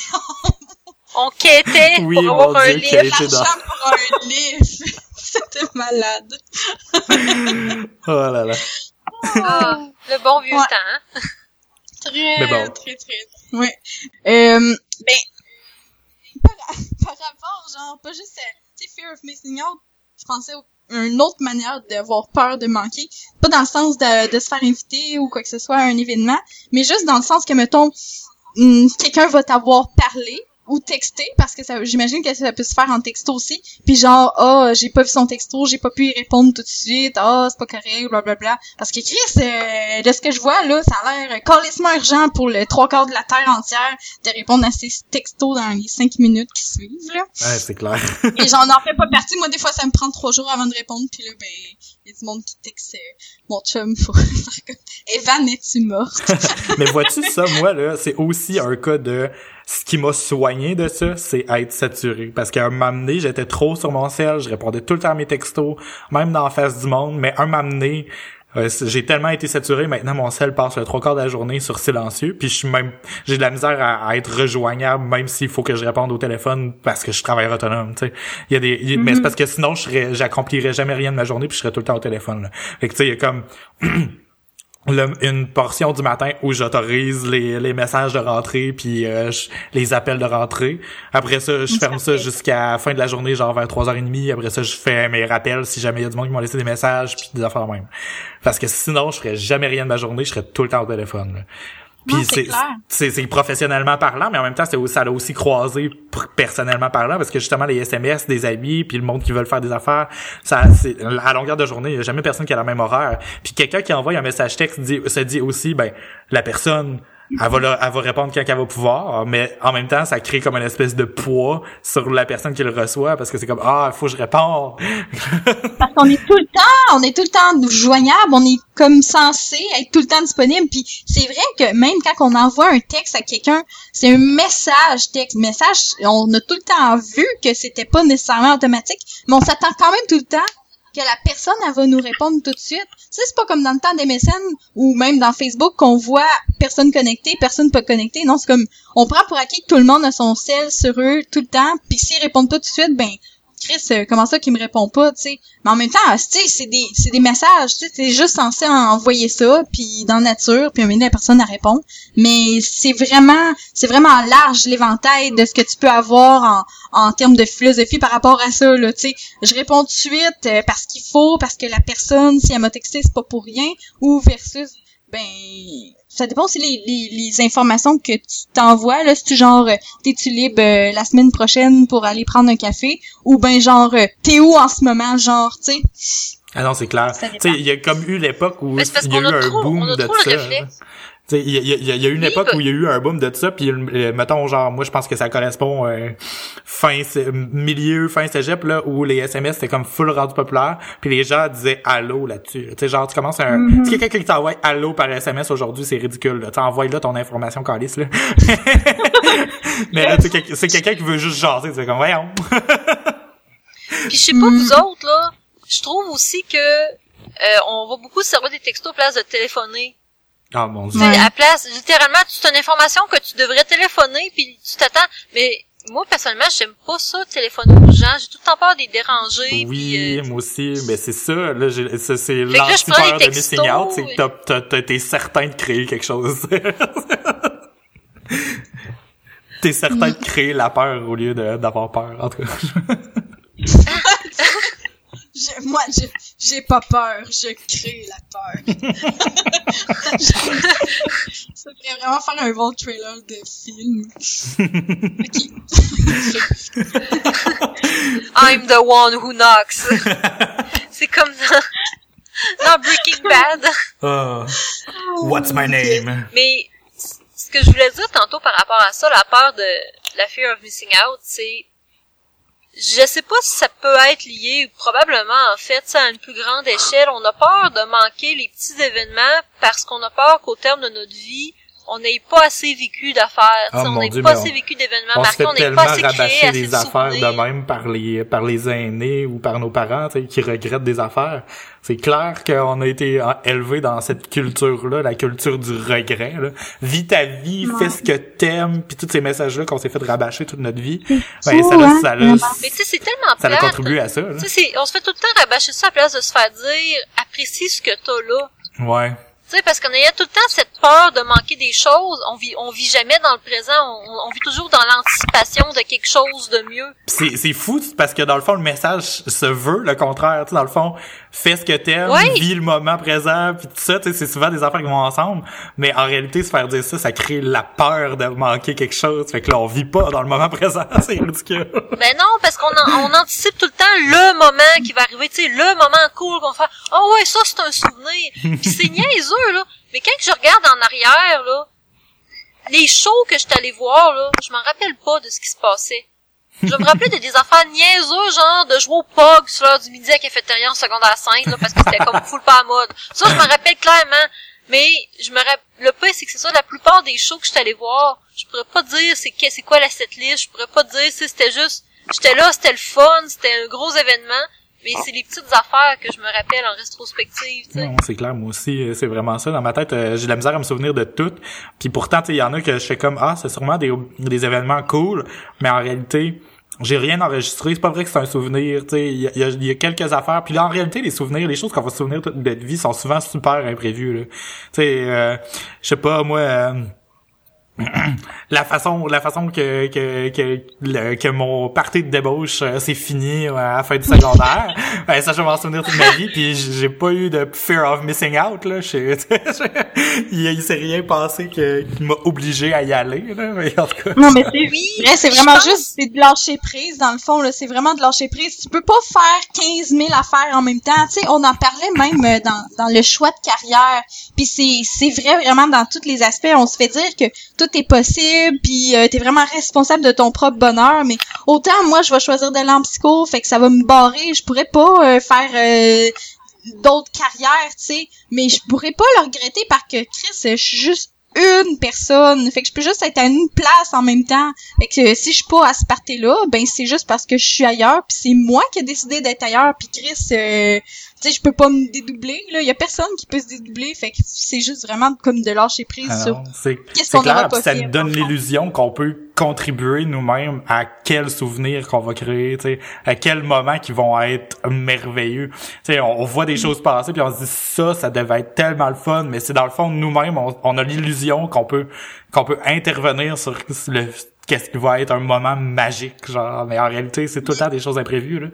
On quêtait Oui, pour avoir un Dieu, livre. l'argent pour un lift. [laughs] C'était malade. Oh là là. Ah, le bon vieux Ouais. temps. Très, Mais bon. très, très. Ouais. Euh, ben, par, par rapport, genre, pas juste, euh, tu sais, fear of missing out, je pensais au- une autre manière d'avoir peur de manquer. Pas dans le sens de, de se faire inviter ou quoi que ce soit à un événement, mais juste dans le sens que, mettons, hum, quelqu'un va t'avoir parlé, ou texter parce que ça j'imagine que ça peut se faire en texto aussi. Puis genre ah j'ai pas vu son texto j'ai pas pu y répondre tout de suite. Ah c'est pas correct bla bla bla parce que Chris euh, de ce que je vois là ça a l'air carrément urgent pour le trois quarts de la terre entière de répondre à ces textos dans les cinq minutes qui suivent là. Ouais, c'est clair. et j'en en fais pas partie. Moi des fois ça me prend trois jours avant de répondre. Puis là ben il y a du monde qui euh, mon chum [laughs] faut faire comme Evan es-tu morte? [laughs] Mais vois-tu ça, moi, là, c'est aussi un cas de ce qui m'a soigné de ça, c'est être saturé. Parce qu'à un moment donné, j'étais trop sur mon sel, je répondais tout le temps à mes textos, même dans la face du monde, mais un moment donné, euh, j'ai tellement été saturé, maintenant mon sel passe le trois quarts de la journée sur silencieux, puis je suis même, j'ai de la misère à, à être rejoignable, même s'il faut que je réponde au téléphone parce que je travaille autonome, tu sais. Il y a des, il y a- mais c'est parce que sinon je serais, j'accomplirais jamais rien de ma journée puis je serais tout le temps au téléphone, là. Fait que tu sais, il y a comme, [clears throat] le- une portion du matin où j'autorise les, les messages de rentrée puis euh, je- les appels de rentrée. Après ça, je ferme ça jusqu'à la fin de la journée, genre vers 3h30. Après ça, je fais mes rappels si jamais il y a du monde qui m'ont laissé des messages puis des affaires même. Parce que sinon, je ferais jamais rien de ma journée, je serais tout le temps au téléphone. là. Puis c'est professionnellement parlant, mais en même temps, c'est ça l'a aussi croisé personnellement parlant parce que justement les SMS, des amis, puis le monde qui veulent faire des affaires, ça c'est à longueur de journée, il y a jamais personne qui a la même horaire. Puis quelqu'un qui envoie un message texte dit, se dit aussi ben la personne elle va, le- elle va répondre quand elle va pouvoir, mais en même temps, ça crée comme une espèce de poids sur la personne qui le reçoit parce que c'est comme ah, il faut que je réponde. [laughs] parce qu'on est tout le temps, on est tout le temps joignable, on est comme censé être tout le temps disponible. Puis c'est vrai que même quand on envoie un texte à quelqu'un, c'est un message texte, message. On a tout le temps vu que c'était pas nécessairement automatique, mais on s'attend quand même tout le temps que la personne elle va nous répondre tout de suite. Tu sais, c'est pas comme dans le temps des MSN ou même dans Facebook qu'on voit personne connectée, personne pas connectée. Non, c'est comme on prend pour acquis que tout le monde a son cell sur eux tout le temps, puis s'ils répondent pas tout de suite, ben Chris, euh, comment ça qu'il me répond pas, tu sais? Mais en même temps, c'est des, c'est des messages, tu sais, t'es juste censé envoyer ça, puis dans la nature, puis un donné, la personne elle répond. Mais c'est vraiment, c'est vraiment large l'éventail de ce que tu peux avoir en, en termes de philosophie par rapport à ça, là, tu sais. Je réponds tout de suite euh, parce qu'il faut, parce que la personne, si elle m'a texté, c'est pas pour rien, ou versus, ben, ça dépend aussi les, les, les informations que tu t'envoies, là, si tu genre, euh, t'es-tu libre euh, la semaine prochaine pour aller prendre un café, ou ben genre, euh, t'es où en ce moment, genre, tu sais? Ah non, c'est clair. Tu sais, il y a comme eu l'époque où il y a eu un trop- on boom a de trop le ça. réflexe. Il y y y a eu une époque où il y a eu un boom de ça, puis euh, mettons genre moi je pense que ça correspond euh, fin milieu fin cégep là où les SMS c'était comme full rendu populaire, puis les gens disaient allô là-dessus. Tu sais genre tu commences un Mm-hmm. si quelqu'un qui t'envoie allô par SMS aujourd'hui, c'est ridicule là. Tu envoies là ton information calice là. [laughs] Mais là c'est quelqu'un qui veut juste jaser, c'est comme voyons. [laughs] Puis je sais pas vous autres, là, je trouve aussi que euh, on va beaucoup se servir des textos à place de téléphoner. Ah mon dieu. Ouais. À place, littéralement, tu as une information que tu devrais téléphoner, puis tu t'attends. Mais moi, personnellement, j'aime pas ça, téléphoner aux gens. J'ai tout le temps peur de les déranger. Oui, euh, moi aussi, mais c'est ça, là, c'est c'est l'anti-peur de missing out, c'est que et- t'as- t'as- t'as- t'es certain de créer quelque chose. [laughs] t'es certain de créer la peur au lieu de- d'avoir peur, en tout cas. Je- moi, je, j'ai pas peur, je crée la peur. [laughs] ça pourrait vraiment faire un bon trailer de film. [laughs] I'm the one who knocks. c'est comme dans, dans Breaking Bad. Ah. What's my name? Mais ce que je voulais dire tantôt par rapport à ça, la peur de la fear of missing out, c'est je sais pas si ça peut être lié, ou probablement en fait, ça à une plus grande échelle. On a peur de manquer les petits événements parce qu'on a peur qu'au terme de notre vie, on n'ait pas assez vécu d'affaires, Oh, on n'ait pas assez vécu d'événements marqués, on n'ait tellement pas assez créé assez des de affaires de même par les par les aînés ou par nos parents, qui regrettent des affaires. C'est clair qu'on a été euh, élevé dans cette culture-là, la culture du regret. Là. Vis ta vie, Ouais. fais ce que t'aimes, puis tous ces messages-là qu'on s'est fait rabâcher toute notre vie. Ben, ça l'a, hein, ça. Mais tu sais, c'est tellement ça l'a plate. contribué à ça. Là. Tu sais, c'est- on se fait tout le temps rabâcher ça à la place de se faire dire apprécie ce que t'as là. Ouais. Tu sais, parce qu'on a tout le temps cette peur de manquer des choses. On vit, on vit jamais dans le présent. On, on vit toujours dans l'anticipation de quelque chose de mieux. C'est, c'est fou parce que dans le fond, le message se veut le contraire. Tu sais, dans le fond, fais ce que t'aimes, Oui. vis le moment présent, puis tout ça. Tu sais, c'est souvent des affaires qui vont ensemble. Mais en réalité, se faire dire ça, ça crée la peur de manquer quelque chose. Fait que là, on vit pas dans le moment [laughs] présent. c'est ridicule. Ben non, parce qu'on on anticipe tout le temps le moment qui va arriver, tu sais, le moment cool qu'on faire. Oh ouais, ça c'est un souvenir. Puis c'est niaiseux là. Mais quand je regarde en arrière là, les shows que je suis allée voir là, je m'en rappelle pas de ce qui se passait. Je me rappelais de des affaires niaiseuses, genre de jouer au POG sur l'heure du midi à cafétéria en secondaire 5, là, parce que c'était comme full pas à mode. Ça, je me rappelle clairement. Mais je me rappelle, le pire, c'est que c'est ça, la plupart des shows que je suis allée voir, je pourrais pas dire c'est c'est quoi la setlist, je pourrais pas dire si c'était juste, j'étais là, c'était le fun, c'était un gros événement, mais c'est les petites affaires que je me rappelle en rétrospective, tu sais. Non, c'est clair, moi aussi, euh, c'est vraiment ça. Dans ma tête, euh, j'ai de la misère à me souvenir de tout. Puis pourtant, il y en a que je fais comme ah, c'est sûrement des, des événements cool, mais en réalité, j'ai rien enregistré. C'est pas vrai que c'est un souvenir. Tu sais, il y a, y y quelques affaires. Puis là, en réalité, les souvenirs, les choses qu'on va se souvenir toute notre vie sont souvent super imprévues. là. Tu sais, euh, je sais pas moi. euh, la façon la façon que que que, le- que mon party de débauche euh, s'est fini euh, à la fin du secondaire [laughs] ben ça je vais m'en souvenir toute ma vie puis j'ai pas eu de fear of missing out là [laughs] Je- il, il s'est rien passé que, qui m'a obligé à y aller là mais en tout cas Non, mais c'est Oui, vrai, c'est vraiment pense- juste c'est de lâcher prise, dans le fond, là. C'est vraiment de lâcher prise. Tu peux pas faire 15 000 affaires en même temps. Tu sais, on en parlait même euh, dans, dans le choix de carrière. Puis c'est, c'est vrai vraiment dans tous les aspects. On se fait dire que tout est possible, puis euh, t'es vraiment responsable de ton propre bonheur. Mais autant, moi, je vais choisir d'aller en psycho, fait que ça va me barrer. Je pourrais pas euh, faire... euh, d'autres carrières, tu sais, mais je pourrais pas le regretter parce que Chris, je suis juste une personne, fait que je peux juste être à une place en même temps. Fait que si je suis pas à ce party-là, ben c'est juste parce que je suis ailleurs, puis c'est moi qui ai décidé d'être ailleurs, puis Chris, euh, tu sais, je peux pas me dédoubler, là, y a personne qui peut se dédoubler, fait que c'est juste vraiment comme de lâcher prise Ah sur non, c'est qu'est-ce c'est qu'on clair aura pas ça fait, donne l'illusion qu'on peut contribuer nous-mêmes à quel souvenir qu'on va créer, tu sais, à quel moment qui vont être merveilleux. Tu sais, on, on voit des choses passer puis on se dit ça, ça devait être tellement le fun, mais c'est dans le fond nous-mêmes, on, on a l'illusion qu'on peut qu'on peut intervenir sur le qu'est-ce qui va être un moment magique, genre, mais en réalité, c'est tout le temps des choses imprévues, là.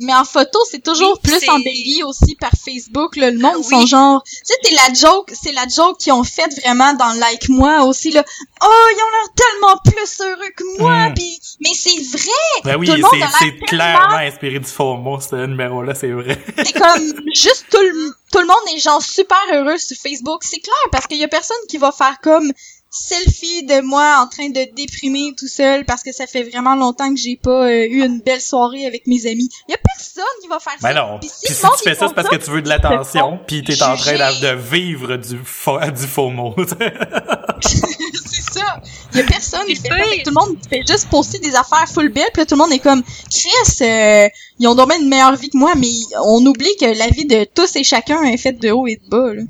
Mais en photo, c'est toujours Oui, plus embelli aussi par Facebook. Là. Le monde Oui. sont genre... Tu sais, t'es la joke, c'est la joke qu'ils ont faite vraiment dans Like Moi aussi. là. Oh, ils ont l'air tellement plus heureux que moi. Mm. Puis, Mais c'est vrai! Ben oui, Tout le monde c'est a clairement inspiré du faux mot, ce numéro-là, c'est vrai. [laughs] C'est comme juste tout le, tout le monde est genre super heureux sur Facebook. C'est clair parce qu'il y a personne qui va faire comme selfie de moi en train de déprimer tout seul parce que ça fait vraiment longtemps que j'ai pas euh, eu une belle soirée avec mes amis. Il y a personne qui va faire Ben ça. non. Le si tu fais ça, c'est parce que tu veux de l'attention, puis t'es en train de, de vivre du faux, [laughs] du faux mot. [laughs] c'est ça. Il y a personne qui fait ça. Tout le monde fait juste poster des affaires full belles, puis là, tout le monde est comme Chris, euh, ils ont bien une meilleure vie que moi, mais on oublie que la vie de tous et chacun est faite de haut et de bas. Là.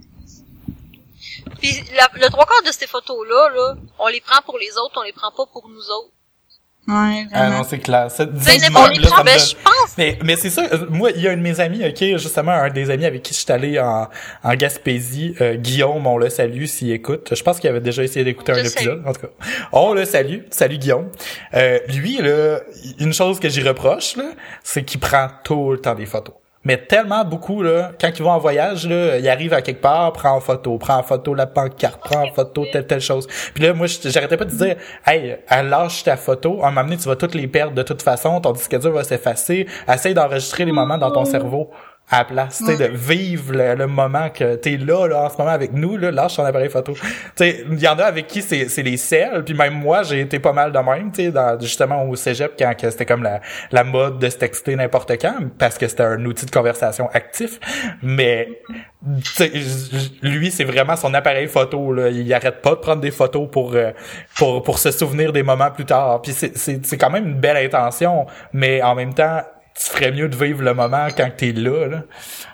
Puis la- le trois quarts de ces photos-là, là, on les prend pour les autres, on les prend pas pour nous autres. Ouais, vraiment. Ah non, c'est clair. Sais, dis-moi, on les prend, ben, je pense. Mais, mais c'est ça, euh, moi, il y a un de mes amis, ok, justement, un des amis avec qui je suis allé en, en Gaspésie, euh, Guillaume, on le salue s'il écoute. Je pense qu'il avait déjà essayé d'écouter un épisode, en tout cas. On le salue. Salut Guillaume. Euh, lui, là, une chose que j'y reproche, là, c'est qu'il prend tout le temps des photos. Mais tellement beaucoup, là, quand ils vont en voyage, là, il arrive à quelque part, prend en photo, prend en photo la pancarte, prend en photo telle, telle chose. Puis là, moi, j'arrêtais pas de dire, hey, euh, lâche ta photo, à un moment donné, tu vas toutes les perdre de toute façon, ton disque dur va s'effacer, essaye d'enregistrer les moments dans ton cerveau à la place, tu sais, de vivre le, le moment que t'es là, là, en ce moment avec nous, là, lâche ton appareil photo. Tu sais, il y en a avec qui c'est, c'est les selles, puis même moi, j'ai été pas mal de même, tu sais, justement au cégep, quand que c'était comme la, la mode de se texter n'importe quand, parce que c'était un outil de conversation actif, mais, lui, c'est vraiment son appareil photo, là, il arrête pas de prendre des photos pour, euh, pour, pour se souvenir des moments plus tard, puis c'est, c'est, c'est quand même une belle intention, mais en même temps, tu ferais mieux de vivre le moment quand t'es là, là.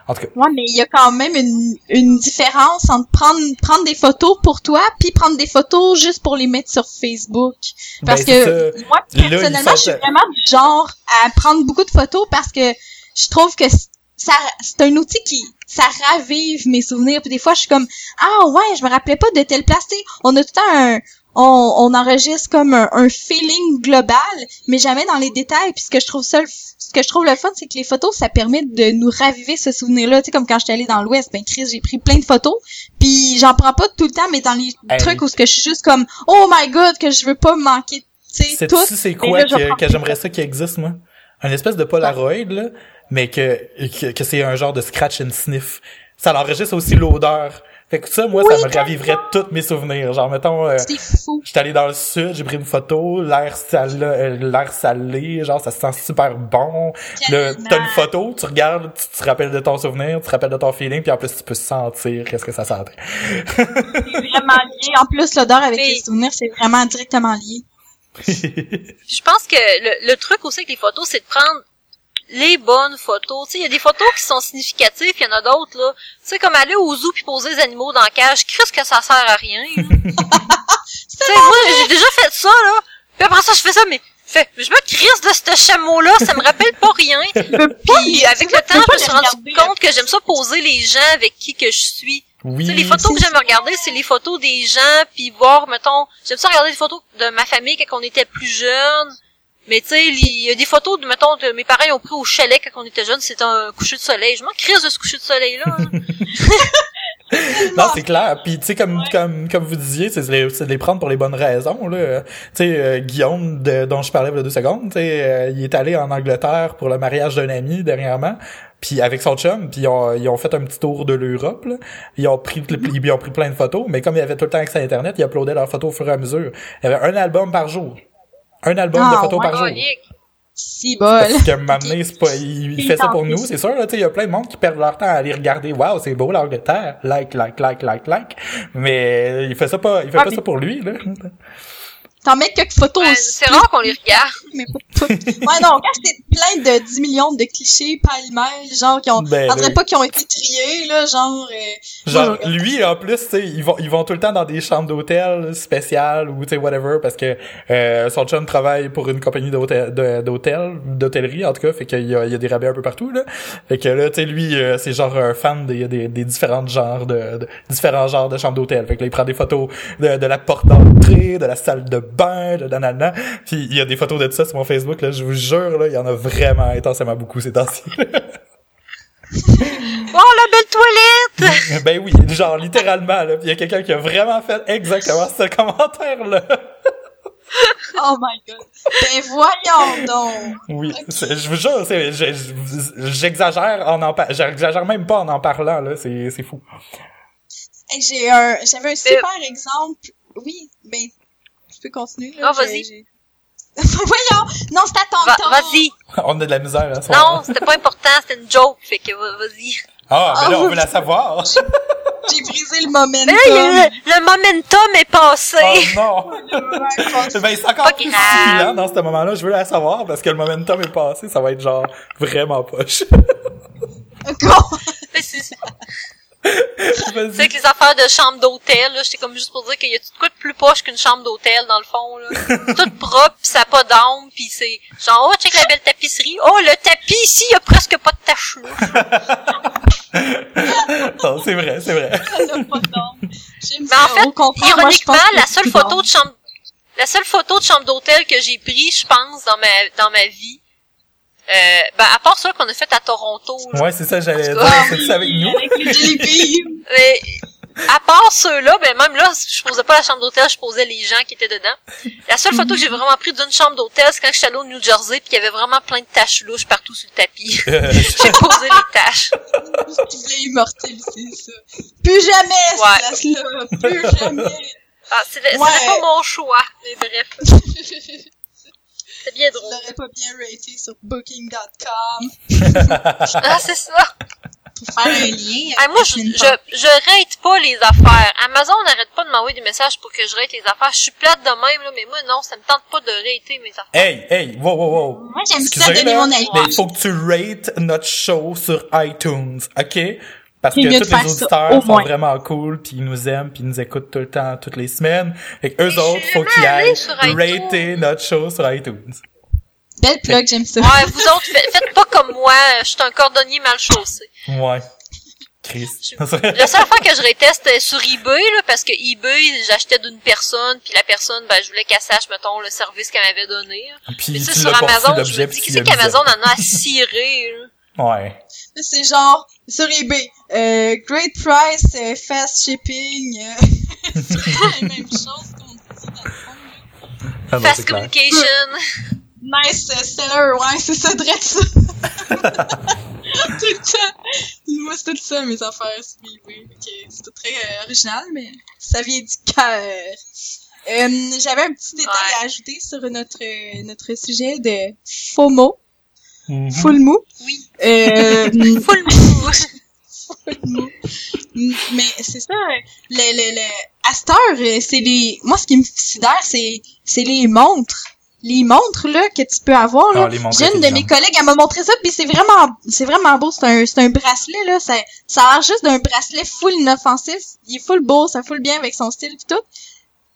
En tout cas, Ouais, mais il y a quand même une, une différence entre prendre prendre des photos pour toi puis prendre des photos juste pour les mettre sur Facebook. Parce Ben, c'est que moi personnellement, je suis vraiment du genre à prendre beaucoup de photos parce que je trouve que ça, c'est un outil qui, ça ravive mes souvenirs. Puis des fois, je suis comme, ah ouais, je me rappelais pas de telle place. Tu sais, on a tout le temps un, on, on enregistre comme un, un feeling global, mais jamais dans les détails. Puis ce que je trouve ça, le- ce que je trouve le fun, c'est que les photos, ça permet de nous raviver ce souvenir-là. Tu sais, comme quand j'étais allée dans l'Ouest, ben Chris, j'ai pris plein de photos. Puis j'en prends pas tout le temps, mais dans les Hey. trucs où ce que je suis juste comme, oh my god, que je veux pas manquer, tu sais, tout. C'est quoi là, que, que j'aimerais ça qui existe, moi? Un espèce de Polaroid, là, mais que, que, que c'est un genre de scratch and sniff. Ça l'enregistre aussi l'odeur. Fait que ça, moi, Oui, ça me raviverait tous mes souvenirs. Genre, mettons, euh, j'étais allé dans le sud, j'ai pris une photo, l'air salé, euh, l'air salé, genre, ça se sent super bon. T'as une photo, tu regardes, tu te rappelles de ton souvenir, tu te rappelles de ton feeling, puis en plus, tu peux sentir qu'est-ce que ça sentait. C'est vraiment lié. En plus, l'odeur avec Mais- les souvenirs, c'est vraiment directement lié. [laughs] Je pense que le, le truc aussi avec les photos, c'est de prendre les bonnes photos. Tu sais, il y a des photos qui sont significatives, il y en a d'autres, là. Tu sais, comme aller au zoo puis poser les animaux dans la cage, qu'est-ce que ça sert à rien. [laughs] Tu sais, moi, j'ai déjà fait ça, là. Puis après ça, je fais ça, mais, fait, je me crisse de ce chameau-là, ça me rappelle pas rien. [laughs] Puis avec le temps, je me suis rendu compte que j'aime ça poser les gens avec qui que je suis. Oui. Les photos que j'aime regarder, c'est les photos des gens, puis voir, mettons, j'aime ça regarder des photos de ma famille quand on était plus jeunes. Mais tu sais, il y a des photos, de, mettons, de mes parents ils ont pris au chalet quand on était jeunes, c'était un coucher de soleil. Je m'en crise de ce coucher de soleil-là. hein. [laughs] Non, c'est clair. Puis tu sais comme comme comme vous disiez, c'est de les, c'est de les prendre pour les bonnes raisons là. Tu sais euh, Guillaume de- dont je parlais il y a deux secondes, tu sais euh, il est allé en Angleterre pour le mariage d'un ami dernièrement. Puis avec son chum, puis ils ont, ils ont fait un petit tour de l'Europe. là. Ils ont pris ils ont pris plein de photos, mais comme il y avait tout le temps accès à internet, ils uploadaient leurs photos au fur et à mesure. Il y avait un album par jour. Un album de Ah, photos ouais. par jour. Colique. Si bol. Parce que maintenant, [laughs] c'est pas, il, fait ça pour nous, c'est sûr, là, tu sais, il y a plein de monde qui perdent leur temps à aller regarder, waouh, c'est beau l'Angleterre, like, like, like, like, like, mais il fait ça pas, il fait Ah, pas mais- ça pour lui, là. T'en mets quelques photos Ouais, aussi. c'est rare qu'on les regarde. [laughs] Mais pas. Ouais, non, quand c'est plein de 10 millions de clichés pêle-mêle, genre, qui ont, Ben, on dirait oui. pas qu'ils ont été triés, là, genre, euh, Genre, lui, en plus, tu sais, ils vont, ils vont tout le temps dans des chambres d'hôtel spéciales ou, tu sais, whatever, parce que, euh, son chum travaille pour une compagnie d'hôtel, d'hôtellerie, en tout cas, fait qu'il y a, il y a des rabais un peu partout, là. Fait que là, tu sais, lui, euh, c'est genre un fan des, des, des différents genres de, de- différents genres de chambres d'hôtel. Fait que là, il prend des photos de, de la porte d'entrée, de la salle de bain, de nanana. Puis il y a des photos de ça sur mon Facebook, là, je vous jure, là, il y en a vraiment intensément beaucoup ces temps-ci. [laughs] Oh, la belle toilette! [laughs] Ben oui, genre littéralement là, Puis il y a quelqu'un qui a vraiment fait exactement ce commentaire là. [laughs] oh my god. Ben voyons donc. Oui, je vous jure, j'exagère en en j'exagère même pas en en parlant là, c'est c'est fou. Hey, j'ai un, j'avais un super exemple. Oui, ben, peux continuer, là? Ah, vas-y. [laughs] voyons! Non, c'est à ton Va- tour. Vas-y. On a de la misère à ce moment. Non, c'était pas important, c'était une joke, fait que va- vas-y. Ah, mais là on Ah, veut la savoir. [laughs] J'ai brisé le momentum. Mais là, le, le momentum est passé. Oh [laughs] non. Ben c'est encore Pas plus grave. stimulant dans ce moment-là, je veux la savoir parce que le momentum est passé, ça va être genre vraiment poche. C'est- que les affaires de chambre d'hôtel, là, j'étais comme juste pour dire qu'il y a tout de quoi de plus poche qu'une chambre d'hôtel, dans le fond, là. [laughs] Tout propre, pis ça a pas d'âme, pis c'est genre, oh, check la belle tapisserie. Oh, le tapis ici, il y a presque pas de taches, là. [laughs] Non, c'est vrai, c'est vrai. Ça pas d'ombre. Mais en fait, moi, ironiquement, la seule photo d'ombre. de chambre, la seule photo de chambre d'hôtel que j'ai pris, je pense, dans ma, dans ma vie, euh, ben, à part ça qu'on a fait à Toronto, là. Ouais, c'est ça, j'allais dire, Ah, c'est ça avec nous. Avec les. [laughs] Mais, à part ceux-là, ben même là, je posais pas la chambre d'hôtel, je posais les gens qui étaient dedans. La seule photo que j'ai vraiment pris d'une chambre d'hôtel, c'est quand j'étais allée au New Jersey puis qu'il y avait vraiment plein de taches louches partout sur le tapis. [laughs] J'ai posé les taches. Tu voulais immortaliser ça. Plus jamais, Ouais. cette place-là. Plus jamais. Ah, c'était Ouais. c'était pas mon choix, mais [laughs] bref. C'est bien drôle. l'aurais pas bien raté sur booking.com [laughs] Ah, c'est ça. pour faire un lien. Ah, moi, je, je, je rate pas les affaires. Amazon n'arrête pas de m'envoyer des messages pour que je rate les affaires. Je suis plate de même, là, mais moi, non, ça me tente pas de rater mes affaires. Hey, hey, wow, wow, wow. Moi, j'aime ça donner mon avis. mais il faut que tu rates notre show sur iTunes, OK? Parce que tous les auditeurs au sont vraiment cool, puis ils nous aiment, puis ils nous écoutent tout le temps, toutes les semaines. Fait que eux Mais autres, faut qu'ils aillent rater notre show sur iTunes. Belle plug, j'aime ça. Ouais, vous autres, faites, faites pas comme moi, je suis un cordonnier mal chaussé. Ouais. Chris. La seule fois que je réteste c'était sur eBay, là, parce que eBay, j'achetais d'une personne, puis la personne, ben, je voulais qu'elle sache, mettons, le service qu'elle m'avait donné. là. Puis Mais tu sais, sur Amazon, je l'objet me dis, qu'est-ce qu'Amazon en a à cirer, là? Ouais. C'est genre, sur eBay, euh, great price, euh, fast shipping, euh, [laughs] c'est la même chose qu'on dit dans le fond. là. Ah non, Fast communication. Nice euh, seller, ouais, c'est ça, direct ça. [laughs] tout le temps. Moi, c'est tout ça, mes affaires sur eBay. Ok, c'est pas très euh, original, mais ça vient du cœur. Euh, J'avais un petit détail Ouais. à ajouter sur notre, notre sujet de FOMO, Mhm. full mou. Oui. Euh, [laughs] Full mou. full mou. Mais c'est ça, le, le, le, à cette heure, c'est les, moi, ce qui me sidère, c'est, c'est les montres. Les montres, là, que tu peux avoir, là. Ah, les montres J'ai une de mes collègues, elle m'a montré ça, puis c'est vraiment, c'est vraiment beau. C'est un, c'est un bracelet, là. Ça, ça a l'air juste d'un bracelet full inoffensif. Il est full beau, ça full bien avec son style pis tout.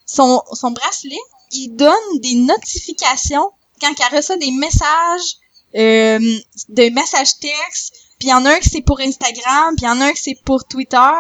Son, son bracelet, il donne des notifications quand elle reçoit des messages, euh, de messages textes. Puis il y en a un qui c'est pour Instagram, puis il y en a un qui c'est pour Twitter.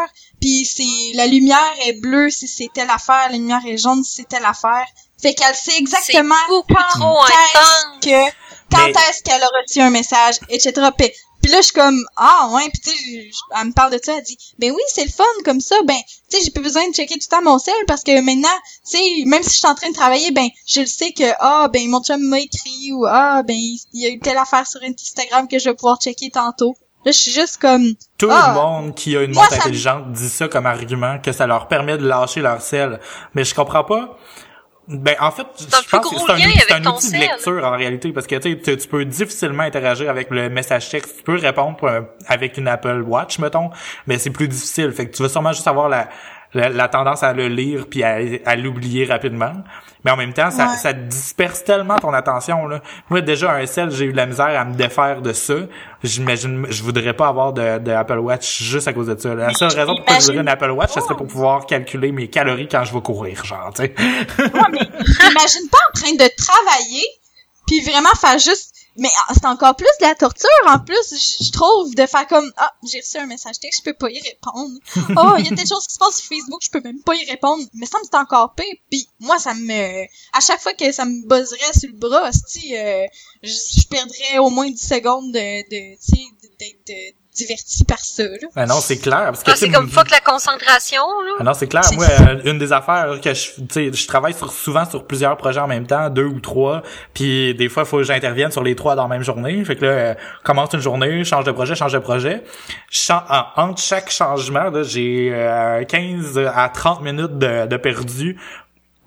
Puis c'est, la lumière est bleue si c'est telle affaire, la lumière est jaune si c'est telle affaire. Fait qu'elle sait exactement quand est-ce que quand Mais- est-ce qu'elle a reçu un message, etc. Puis, puis là, je suis comme, ah ouais, puis tu sais, elle me parle de ça, elle dit, ben oui, c'est le fun, comme ça, ben, tu sais, j'ai pas besoin de checker tout le temps mon cell, parce que maintenant, tu sais, même si je suis en train de travailler, ben, je le sais que, ah, ben, mon chum m'a écrit, ou ah, ben, il y a eu telle affaire sur Instagram que je vais pouvoir checker tantôt. Là, je suis juste comme, Tout Ah. le monde qui a une montre ça intelligente dit ça comme argument que ça leur permet de lâcher leur sel. Mais je comprends pas. Ben en fait, je pense que c'est un, outil- un de lecture en réalité parce que tu sais, tu tu peux difficilement interagir avec le message texte. Tu peux répondre euh, avec une Apple Watch mettons, mais c'est plus difficile. Fait que tu vas sûrement juste avoir la la, la tendance à le lire puis à, à l'oublier rapidement. Mais en même temps, ça, Ouais. ça disperse tellement ton attention là. Moi déjà un sel, j'ai eu de la misère à me défaire de ça. J'imagine, je voudrais pas avoir de, de Apple Watch juste à cause de ça. là. La seule raison pourquoi je voudrais une Apple Watch, ça serait pour pouvoir calculer mes calories quand je vais courir, genre, tu sais. [laughs] T'imagines pas en train de travailler, puis vraiment faire juste... Mais ah, c'est encore plus de la torture, en plus, je trouve, de faire comme, ah, j'ai reçu un message texte, je peux pas y répondre. [laughs] Oh, il y a telle chose qui se passe sur Facebook, je peux même pas y répondre. Mais ça me c'est encore pire, puis moi, ça me... À chaque fois que ça me buzzerait sur le bras, hostie, euh, je, je perdrais au moins 10 secondes de, de tu sais, d'être euh, diverti par ça, là. Ben non, c'est clair. Parce que, Ah, c'est comme fuck la concentration, là. Ah non, c'est clair. Moi, euh, une des affaires que je, tu sais, je travaille sur, souvent sur plusieurs projets en même temps, deux ou trois, puis des fois, il faut que j'intervienne sur les trois dans la même journée. Fait que là, euh, commence une journée, change de projet, change de projet. Chan- en- entre chaque changement, là, j'ai euh, 15 à 30 minutes de, de perdu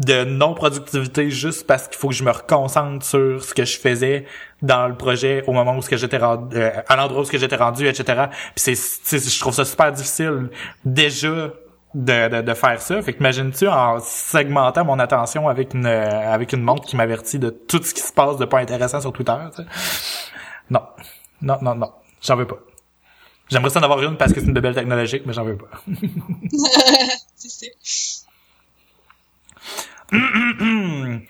de non-productivité juste parce qu'il faut que je me reconcentre sur ce que je faisais dans le projet au moment où ce que j'étais rendu, euh, à l'endroit où ce que j'étais rendu, etc. Puis c'est, je trouve ça super difficile déjà de, de, de faire ça. Fait que imagines-tu en segmentant mon attention avec une euh, avec une montre qui m'avertit de tout ce qui se passe de pas intéressant sur Twitter. tu sais? Non, non, non, non, j'en veux pas. J'aimerais ça en avoir une parce que c'est une belle technologique, mais j'en veux pas. [laughs] [laughs] C'est. [clears throat]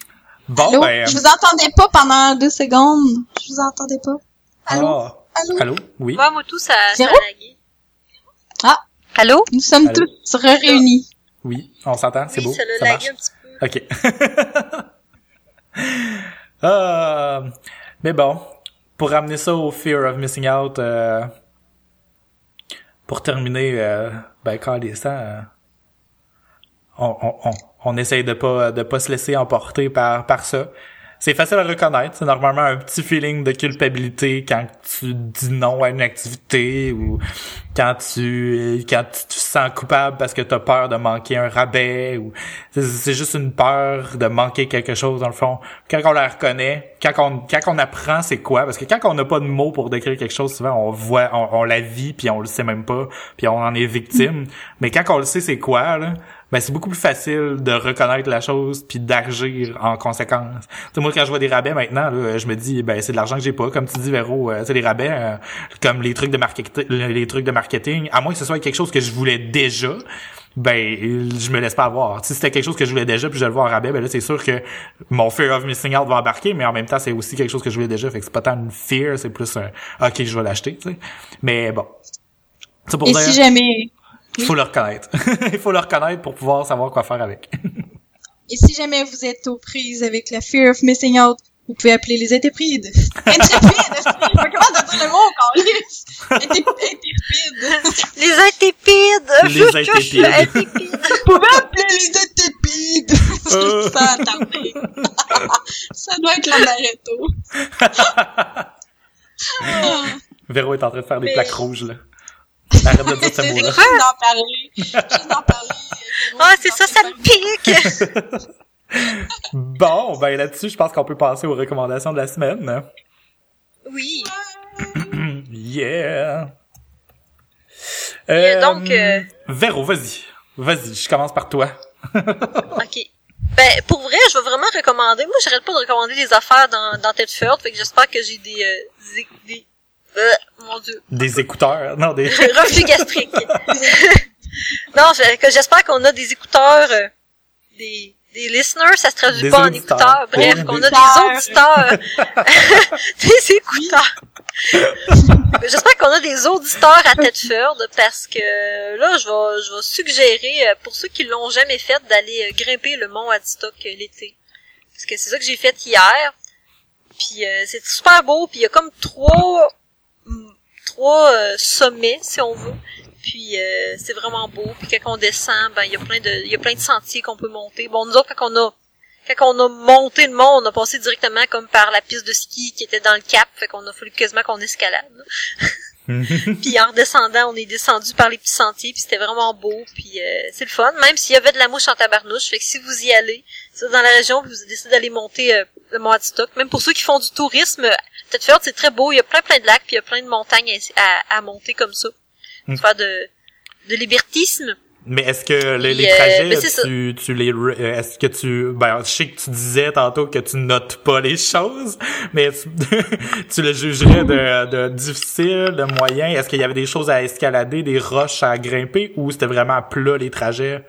Bon, Allô? ben, Je vous entendais pas pendant deux secondes. Je vous entendais pas. Allô? ah, Allô? allô, oui. Ouais, moi, tout, ça, ça a Zéro? lagué. Ah. Allô? Nous sommes Allô? tous réunis. Oui, on s'entend, c'est oui, beau. ça l'a ça lagué marche. un petit peu. OK. [laughs] Euh, mais bon, pour ramener ça au fear of missing out, euh, pour terminer, euh, ben quand les euh, on, on, on, on essaye de pas de pas se laisser emporter par par ça. C'est facile à reconnaître, c'est normalement un petit feeling de culpabilité quand tu dis non à une activité ou quand tu quand tu te sens coupable parce que tu as peur de manquer un rabais ou c'est- c'est juste une peur de manquer quelque chose dans le fond. Quand on la reconnaît, quand on quand on apprend c'est quoi parce que quand on n'a pas de mots pour décrire quelque chose souvent on voit on, on la vit puis on le sait même pas puis on en est victime. Mais quand on le sait c'est quoi là, ben c'est beaucoup plus facile de reconnaître la chose puis d'agir en conséquence. Tu sais, moi quand je vois des rabais maintenant, là, je me dis ben c'est de l'argent que j'ai pas, comme tu dis Véro, euh, c'est des rabais euh, comme les trucs de marketing, les trucs de marketing, à moins que ce soit quelque chose que je voulais déjà. Ben, je me laisse pas avoir. Si c'était quelque chose que je voulais déjà, puis je le vois en rabais, ben là, c'est sûr que mon fear of missing out va embarquer, mais en même temps, c'est aussi quelque chose que je voulais déjà, fait que c'est pas tant une fear, c'est plus un OK, je vais l'acheter. Mais bon. Pour Et dire, si jamais, il faut le reconnaître. [laughs] il faut le reconnaître pour pouvoir savoir quoi faire avec. et si jamais vous êtes aux prises avec la fear of missing out, vous pouvez appeler les intrépides. Intrépides! [laughs] Je sais pas comment dire le mot encore. [laughs] Intrépides. Les intépides! Les intépides. Vous pouvez appeler les intrépides. Euh. Ça a tardé. Ça doit être l'amaretto. Véro est en train de faire des plaques rouges, là. Arrête de dire ce mot-là. juste d'en parler. Juste d'en parler. euh, Ah, c'est ça, ça me pique! [laughs] Bon, ben là-dessus, je pense qu'on peut passer aux recommandations de la semaine. Oui. [clears throat] Yeah! Et donc, euh, Véro, vas-y. Vas-y, je commence par toi. [laughs] OK. Ben, pour vrai, je vais vraiment recommander. Moi, j'arrête pas de recommander des affaires dans, dans Tedford, fait que j'espère que j'ai des, euh, des, des- euh, mon dieu. Des écouteurs. Non, des... [laughs] Reflux gastrique. [laughs] non, j'espère qu'on a des écouteurs, euh, des, des listeners, ça se traduit Des pas en écouteurs. Bref, Des qu'on a des auditeurs. [laughs] des écouteurs. J'espère qu'on a des auditeurs à Tedford parce que là, je vais, je vais suggérer euh, pour ceux qui l'ont jamais fait d'aller euh, grimper le mont Adstock l'été. Parce que c'est ça que j'ai fait hier. Puis euh, c'est super beau. Puis il y a comme trois, trois euh, sommets si on veut. Puis euh, c'est vraiment beau. Puis quand on descend, ben il y a plein de, il y a plein de sentiers qu'on peut monter. Bon, nous autres quand on a quand on a monté le mont, on a passé directement comme par la piste de ski qui était dans le cap, fait qu'on a fallu quasiment qu'on escalade. [laughs] [laughs] puis en redescendant, on est descendu par les petits sentiers, puis c'était vraiment beau, puis euh, c'est le fun, même s'il y avait de la mouche en tabarnouche, fait que si vous y allez, si vous dans la région, vous décidez d'aller monter euh, le mont Adstock, même pour ceux qui font du tourisme, Thetford c'est très beau, il y a plein plein de lacs, puis il y a plein de montagnes à, à- à monter comme ça, Mm. faire de de libertisme. Mais est-ce que les, les euh, trajets, tu, tu les, euh, est-ce que tu, ben, je sais que tu disais tantôt que tu notes pas les choses, [laughs] mais tu, [laughs] tu le jugerais de, de difficile, de moyen. Est-ce qu'il y avait des choses à escalader, des roches à grimper, ou c'était vraiment à plat les trajets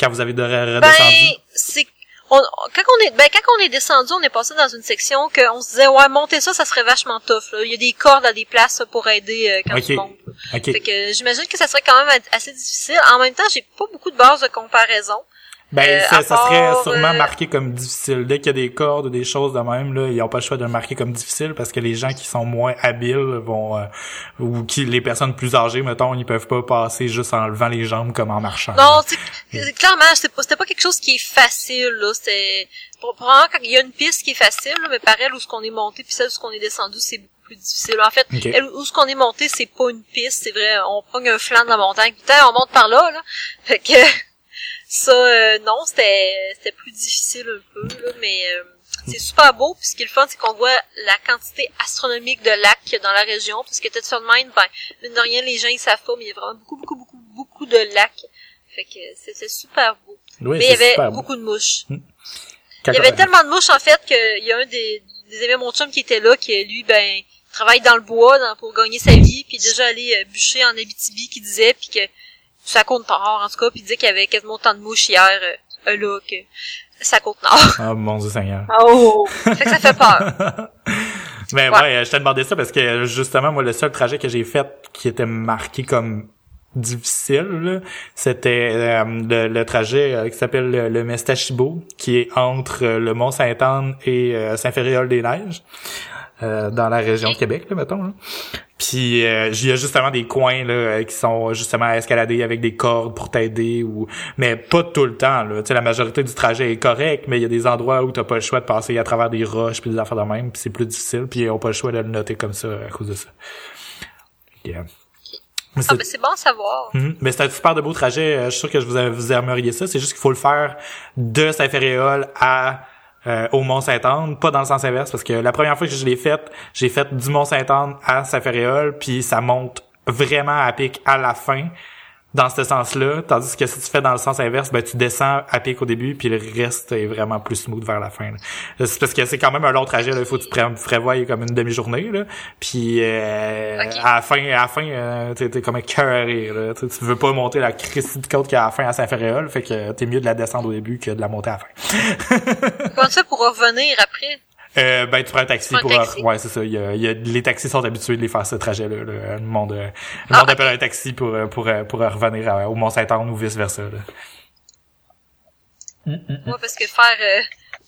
quand vous avez de redescendu? Ben, c'est on, quand on est ben quand on est descendu, on est passé dans une section que on se disait ouais monter ça, ça serait vachement tough. Là. Il y a des cordes à des places pour aider euh, quand Ok. tu montes. Ok. Fait que j'imagine que ça serait quand même assez difficile. En même temps, j'ai pas beaucoup de bases de comparaison. Ben, Euh, ça, ça serait sûrement euh, marqué comme difficile. Dès qu'il y a des cordes ou des choses de même, là, ils ont pas le choix de le marquer comme difficile parce que les gens qui sont moins habiles vont, euh, ou qui, les personnes plus âgées, mettons, ils peuvent pas passer juste en levant les jambes comme en marchant. Non, tu sais, clairement, c'est pas, c'était pas quelque chose qui est facile, là. C'est, probablement, quand il y a une piste qui est facile, là, mais par elle, où ce qu'on est monté, puis celle où ce qu'on est descendu, c'est beaucoup plus difficile. En fait, elle, où ce qu'on est monté, c'est pas une piste, c'est vrai, on pogne un flanc de la montagne, putain, on monte par là, là. Fait que, ça, euh, non, c'était, c'était plus difficile un peu, là, mais, euh, c'est super beau, puis ce qui est le fun, c'est qu'on voit la quantité astronomique de lacs qu'il y a dans la région, parce que Tetford Mine, ben, mine de rien, les gens, ils savent pas, mais il y a vraiment beaucoup, beaucoup, beaucoup, beaucoup de lacs. Fait que c'est super beau. Oui, mais il y avait beau. beaucoup de mouches. Quand- Il y avait tellement de mouches, en fait, qu'il y a un des, des amis mon chum qui était là, qui, lui, ben, travaille dans le bois dans- pour gagner sa vie, puis déjà allé euh, bûcher en Abitibi, qui disait, puis que ça compte nord, en tout cas, puis il disait qu'il y avait quasiment autant de mouches hier, euh, euh, là, que ça compte nord. Ah, mon Dieu Seigneur. [laughs] Oh! fait que ça fait peur. [laughs] Mais Ouais. ouais, je t'ai demandé ça parce que justement, moi, le seul trajet que j'ai fait qui était marqué comme difficile, là, c'était euh, le, le trajet euh, qui s'appelle le, le Mestachibo, qui est entre euh, le Mont Sainte-Anne et euh, Saint-Féréol-des-Neiges, euh, dans la région de Québec, là, mettons. Là. Puis euh, il y a justement des coins là euh, qui sont justement à escalader avec des cordes pour t'aider ou mais pas tout le temps là. Tu sais la majorité du trajet est correct, mais il y a des endroits où t'as pas le choix de passer à travers des roches puis des affaires de même, puis c'est plus difficile, puis ils ont pas le choix de le noter comme ça à cause de ça. Yeah. Mais Ah, c'est- ben, c'est bon à savoir. Mhm. Mais c'est un super de beau trajet. Euh, Je suis sûr que je vous, vous aimeriez ça. C'est juste qu'il faut le faire de Saint-Féréol à euh, au Mont-Saint-Anne, pas dans le sens inverse, parce que la première fois que je l'ai fait, j'ai fait du Mont-Saint-Anne à Saint-Féréol, puis ça monte vraiment à pic à la fin. Dans ce sens-là, tandis que si tu fais dans le sens inverse, ben tu descends à pic au début, puis le reste est vraiment plus smooth vers la fin. C'est parce que c'est quand même un long trajet, là. il faut que tu pré- prévois comme une demi-journée, là. puis euh, à la fin, à la fin, euh, t'es, t'es comme écœuré, là. Tu, tu veux pas monter la Christie de côte qu'à la fin à Saint-Ferréol, fait que t'es mieux de la descendre au début que de la monter à la fin. Comment fais pour revenir après? Euh, ben tu prends un taxi un pour taxi? ouais c'est ça. Il y a, il y a- les taxis sont habitués de les faire ce trajet là, le monde euh, le Ah, monde appelle un taxi pour euh, pour pour revenir à- au Mont Saint-Anne ou vice versa là. Moi, parce que faire euh,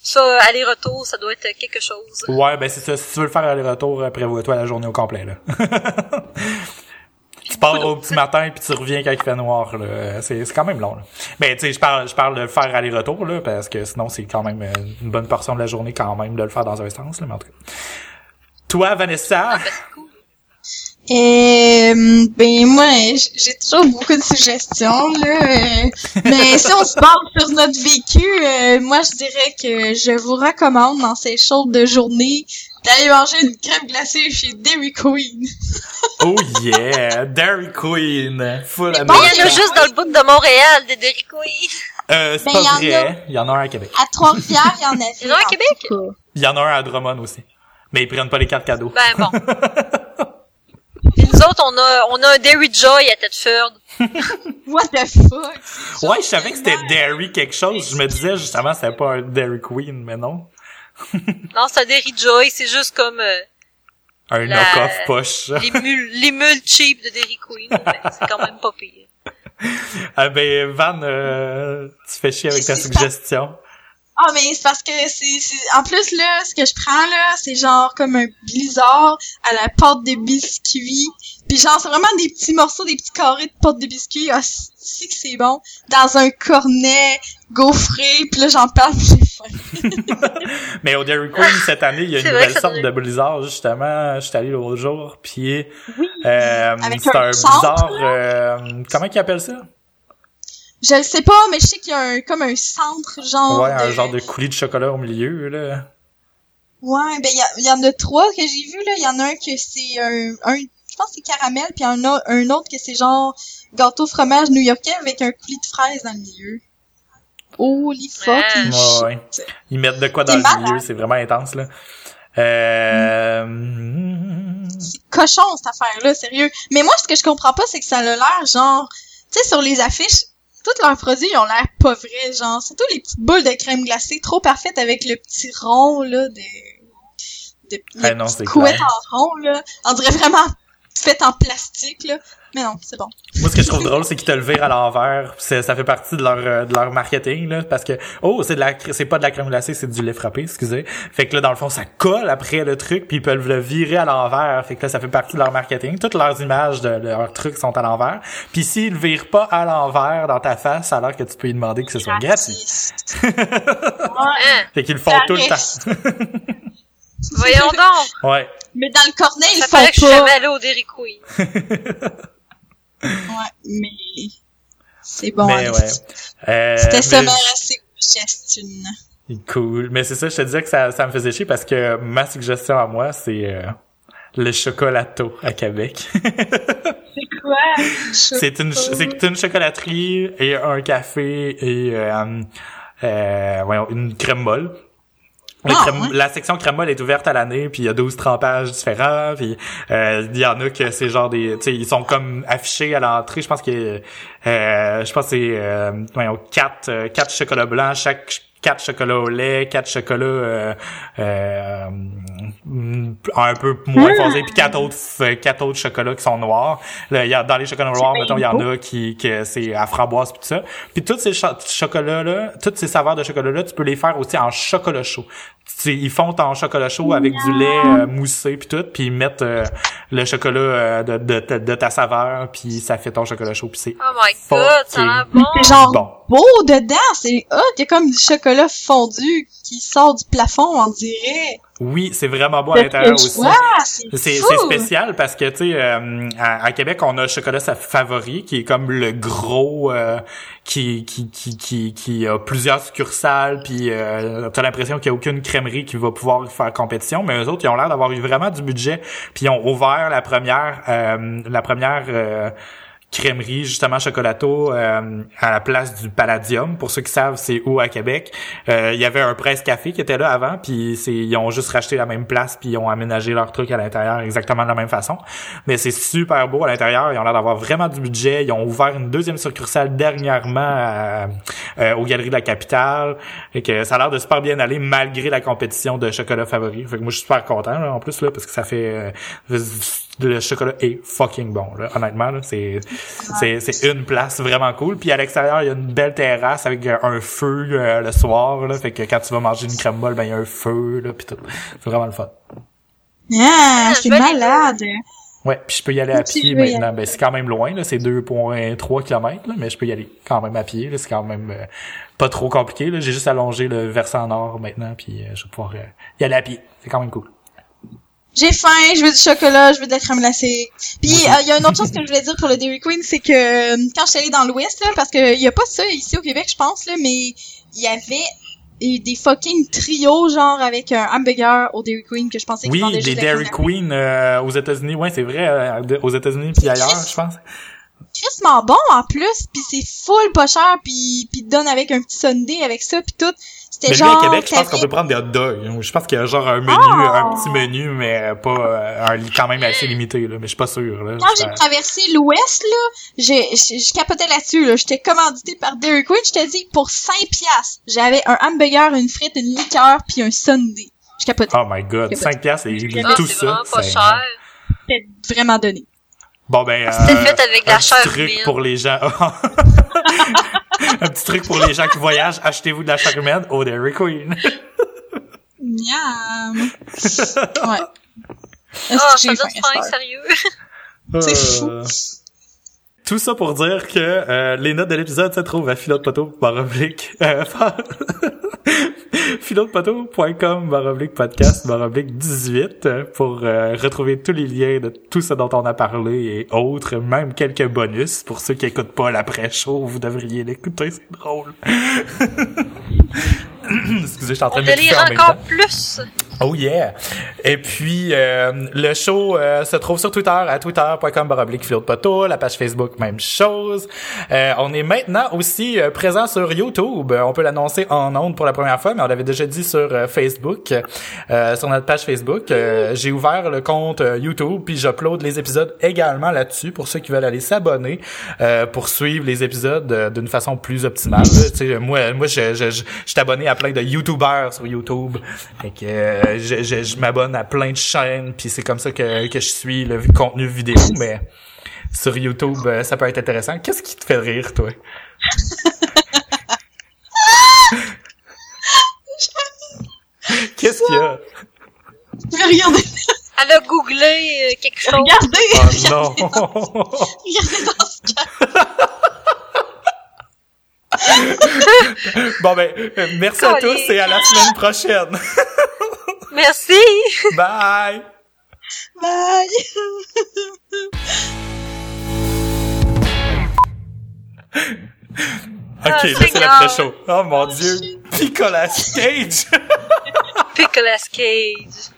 ça aller-retour, ça doit être quelque chose. ouais ben c'est ça. Si tu veux le faire aller-retour prévois-toi la journée au complet là [laughs] tu pars au petit matin puis tu reviens quand il fait noir là. C'est c'est quand même long là. ben tu sais je parle je parle de le faire aller-retour là parce que sinon c'est quand même euh, une bonne portion de la journée quand même de le faire dans un sens là mais en tout cas. Toi Vanessa? Et ben moi, j'ai toujours beaucoup de suggestions là. euh, mais [laughs] si on se base sur notre vécu, euh, moi je dirais que je vous recommande dans ces chaudes de journée d'aller manger une crème glacée chez Dairy Queen. [laughs] oh yeah Dairy Queen full bon, Il y en a juste dans le bout de Montréal, des Dairy Queen. Euh, c'est Ben, pas y en vrai. Il y en a un à Québec. À Trois-Rivières, il y en a. Il y en a un à Québec? Il y en a un à Drummond aussi. Mais ils prennent pas les cartes cadeaux. Ben bon. [laughs] Autres, on a, on a un Dairy Joy à Tedford. [laughs] What the fuck? ouais, je savais que c'était Dairy quelque chose. Je me disais justement c'était pas un Dairy Queen, mais non. [laughs] Non, c'est un Dairy Joy, c'est juste comme euh, Un La- knock-off poche. [laughs] les mules, les mules cheap de Dairy Queen. C'est quand même pas pire. ah ben Van, euh, tu fais chier avec ta suggestion. Ah mais c'est parce que c'est en plus là ce que je prends là c'est genre comme un blizzard à la pâte de biscuits puis genre c'est vraiment des petits morceaux des petits carrés de pâte de biscuits ah si que c'est bon dans un cornet gaufré puis là j'en parle j'ai faim. [laughs] Mais au Dairy Queen cette année, il y a une nouvelle sorte de blizzard justement. Je suis allé l'autre jour, puis Oui. euh, c'est un blizzard. euh, comment ils appellent ça? Je le sais pas mais je sais qu'il y a un comme un centre genre Ouais, un de- genre de coulis de chocolat au milieu là. ouais ben il y, en a trois que j'ai vu là il y en a un que c'est un, un pense que c'est caramel puis un, au- un autre que c'est genre gâteau fromage new-yorkais avec un coulis de fraises dans le milieu Ah. shit. Ouais, ouais. Ils mettent de quoi dans le malade. milieu, c'est vraiment intense là. Euh... C'est cochon cette affaire-là, sérieux. Mais moi, ce que je comprends pas, c'est que ça a l'air genre, tu sais, sur les affiches, tous leurs produits ils ont l'air pas vrais, genre, surtout les petites boules de crème glacée, trop parfaites avec le petit rond là de, de Ah non, c'est couette clair. en rond là. On dirait vraiment fait en plastique là. Mais non, c'est bon. Moi, ce que je trouve drôle, c'est qu'ils te le virent à l'envers. Ça fait partie de leur euh, de leur marketing là, parce que oh, c'est de la c'est pas de la crème glacée, c'est du lait frappé, excusez. Fait que là, dans le fond, ça colle après le truc, puis ils peuvent le virer à l'envers. Fait que là, ça fait partie de leur marketing. Toutes leurs images de leurs trucs sont à l'envers. Puis s'ils le virent pas à l'envers dans ta face, alors que tu peux y demander que ce soit gratuit. [laughs] Fait qu'ils le font tout le temps. [laughs] Voyons [laughs] donc. Ouais. Mais dans le cornet, ils Ça font que je suis jamais allée au Dairy Queen. Ouais, mais c'est bon. mais allez. ouais. Euh, C'était ça mais- ma suggestion. Cool. Mais c'est ça, je te disais que ça, ça me faisait chier parce que ma suggestion à moi, c'est euh, le chocolato à Québec. [laughs] C'est quoi? c'est une c'est une chocolaterie et un café et euh, euh, voyons, une crème molle. Ah, crème- ouais. La section crème molle est ouverte à l'année, puis il y a 12 trempages différents, puis euh, il y en a que c'est genre des, tu sais, ils sont comme affichés à l'entrée. Je pense que, euh, je pense que c'est, euh, quatre, euh, quatre chocolats blancs, chaque quatre chocolats au lait, quatre chocolats euh, euh, un peu moins foncés, puis quatre autres quatre autres chocolats qui sont noirs. Là, il y a dans les chocolats noirs, mettons, il y en a qui que c'est à framboise puis tout ça. Puis tous ces cho- chocolats là, toutes ces saveurs de chocolat là, tu peux les faire aussi en chocolat chaud. Tu sais, ils font en chocolat chaud avec du lait euh, moussé puis tout, puis ils mettent euh, le chocolat euh, de, de, de, de ta saveur, puis ça fait ton chocolat chaud, puis c'est Oh my god, ça a l'air bon. C'est genre bon. beau dedans, c'est hot, il y a comme du chocolat fondu qui sort du plafond, on dirait. Oui, c'est vraiment bon à l'intérieur aussi. C'est spécial parce que tu sais euh, à, à Québec on a le chocolat sa- favori qui est comme le gros euh, qui, qui qui qui qui a plusieurs succursales puis euh, t'as l'impression qu'il y a aucune crèmerie qui va pouvoir faire compétition mais eux autres ils ont l'air d'avoir eu vraiment du budget puis ils ont ouvert la première euh, la première euh, crèmerie justement chocolato euh, à la place du Palladium. Pour ceux qui savent, c'est où à Québec. Euh, Il y avait un presse café qui était là avant, puis c'est ils ont juste racheté la même place puis ils ont aménagé leur truc à l'intérieur exactement de la même façon. Mais c'est super beau à l'intérieur. Ils ont l'air d'avoir vraiment du budget. Ils ont ouvert une deuxième succursale dernièrement à- euh, aux Galeries de la Capitale et que ça a l'air de super bien aller malgré la compétition de chocolat favori. Fait que moi je suis super content là, en plus là parce que ça fait euh, le chocolat est fucking bon là, honnêtement là, c'est c'est c'est une place vraiment cool. Puis à l'extérieur il y a une belle terrasse avec euh, un feu euh, le soir là. Fait que quand tu vas manger une crème molle ben il y a un feu là puis tout. C'est vraiment le fun. Ah, je suis je les malade. ouais puis je peux y aller à pied maintenant. Ben c'est quand même loin là. C'est 2.3 km là mais je peux y aller quand même à pied là. C'est quand même euh, pas trop compliqué là. J'ai juste allongé le versant nord maintenant puis euh, je vais pouvoir euh, y aller à pied. C'est quand même cool J'ai faim, je veux du chocolat, je veux de la crème glacée. Puis euh, il y a une autre chose que je voulais dire pour le Dairy Queen, c'est que euh, quand je suis allée dans l'Ouest là, parce que il y a pas ça ici au Québec, je pense là, mais il y avait euh, des fucking trios genre avec un hamburger au Dairy Queen que je pensais qu'ils Oui, vendaient des juste Dairy. Queen euh, aux États-Unis, ouais, c'est vrai, euh, aux États-Unis puis ailleurs, je pense. bon en plus, puis c'est full pas cher, puis puis donne avec un petit sundae avec ça, puis tout. C'était genre à Québec, je pense qu'on peut prendre des hot dogs. Je pense qu'il y a genre un menu, Ah! un petit menu, mais pas euh, un lit quand même assez limité, là. Mais je suis pas sûr, là. Quand j'ai traversé l'Ouest, là, j'ai, j'ai- je capotais là-dessus, là. J'étais commandité par Dairy Queen, je te dis, pour 5 piastres, j'avais un hamburger, une frite, une liqueur, puis un sundae. Je capotais. Oh my god, 5 piastres et tout c'est ça. vraiment pas c'est- cher. C'était vraiment donné. Bon ben, euh, C'était fait avec la un truc pour les gens. [laughs] [laughs] [laughs] un petit truc pour les gens qui voyagent, achetez-vous de la humaine au Dairy Queen. Miam. [laughs] ouais. Est-ce que ça Esther? sérieux? C'est fou. Euh, Tout ça pour dire que euh, les notes de l'épisode se trouvent à philotepoteau [laughs] [laughs] philotepoteau.com baroblique podcast baroblique 18 euh, pour euh, retrouver tous les liens de tout ce dont on a parlé et autres, même quelques bonus pour ceux qui écoutent pas l'après-show, vous devriez l'écouter, c'est drôle. [laughs] Excusez, je suis en train On de en même encore plus. Oh yeah! Et puis, euh, le show euh, se trouve sur Twitter, à twitter.com baroblique poteau, la page Facebook, même chose. Euh, on est maintenant aussi euh, présent sur YouTube. On peut l'annoncer en ondes pour la première fois, mais on l'avait déjà dit sur euh, Facebook, euh, sur notre page Facebook. J'ai ouvert le compte YouTube, puis j'upload les épisodes également là-dessus pour ceux qui veulent aller s'abonner pour suivre les épisodes d'une façon plus optimale. là. Tu sais, moi, moi, je, je, je, je suis abonné à plein de YouTubers sur YouTube. Fait que euh, je, je, je m'abonne à plein de chaînes, puis c'est comme ça que, que je suis le contenu vidéo, [laughs] mais sur YouTube, euh, ça peut être intéressant. Qu'est-ce qui te fait rire, toi? [laughs] Qu'est-ce qu'il y a? Regardez, Elle a googlé euh, quelque chose. regardez, Oh non! [laughs] regardez dans ce cas. bon ben, merci à tous et à la semaine prochaine. Merci. Bye! Bye. Ok, Ah, là c'est Seigneur. l'après-show. Oh mon dieu! Nicolas Cage! [laughs] Nicolas Cage.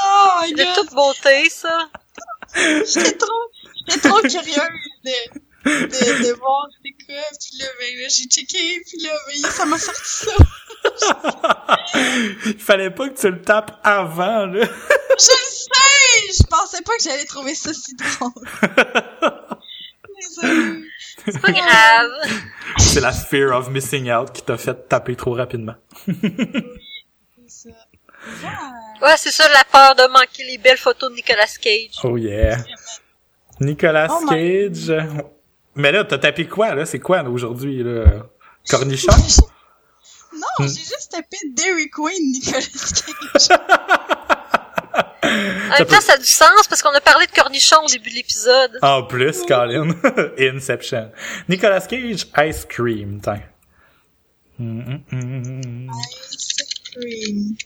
Oh my De god. toute beauté, ça. J'étais trop, j'étais trop curieuse de, de, de voir c'est quoi. Puis là, ben, là, j'ai checké, puis là, ben, ça m'a sorti ça. [laughs] Il fallait pas que tu le tapes avant, là. Je le sais! Je pensais pas que j'allais trouver ça si drôle. [laughs] Désolée. C'est pas grave. C'est la fear of missing out qui t'a fait taper trop rapidement. C'est ça. Ouais, c'est ça la peur de manquer les belles photos de Nicolas Cage. Oh yeah. Nicolas Oh my- Cage. Mais là, t'as tapé quoi, là? C'est quoi, là, aujourd'hui, là? Cornichon? Non, Hmm. j'ai juste tapé Dairy Queen Nicolas Cage. [laughs] En même temps, ça a du sens parce qu'on a parlé de cornichons au début de l'épisode. En plus, Colin. [laughs] Inception. Nicolas Cage, Ice Cream, tiens. Hum, hum. Ice cream.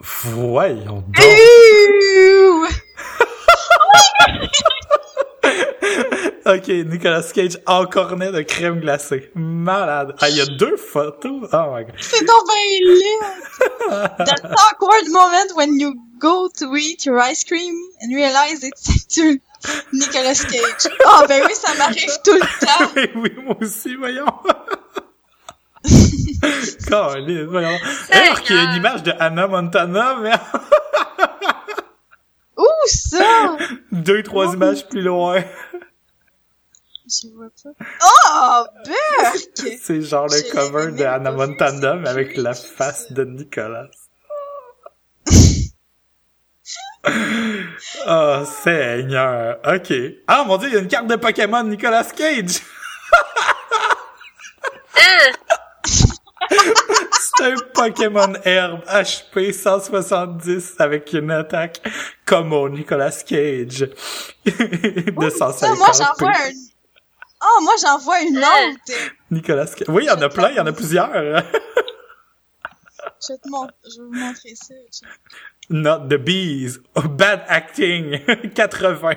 Voyons donc. [laughs] Ok, Nicolas Cage en cornet de crème glacée. Malade. Ah, il y a deux photos. Oh my god. C'est donc ben laid! [laughs] That awkward moment when you go to eat your ice cream and realize it's [laughs] actually Nicolas Cage. Ah ben oui, ça m'arrive tout le temps. [laughs] oui, moi aussi, voyons. Caliste, voyons. Alors qu'il y a une image de Anna Montana, mais Où ça? deux, trois Oh. images plus loin. Je vois pas. Oh, Burk! [laughs] C'est genre le cover de Anna Montana, mais avec la face de Nicolas. [laughs] oh, Seigneur. OK. Ah, mon Dieu, il y a une carte de Pokémon Nicolas Cage. [laughs] C'est un Pokémon herbe HP 170 avec une attaque comme au Nicolas Cage. de Ça, 150 moi, j'en vois un... Oh, moi, j'en vois une autre. Nicolas. Oui, il y en a plein, il y en a plusieurs. [laughs] Je vais te montrer, je vais vous montrer ça. Not the bees. Bad acting. [laughs] 80.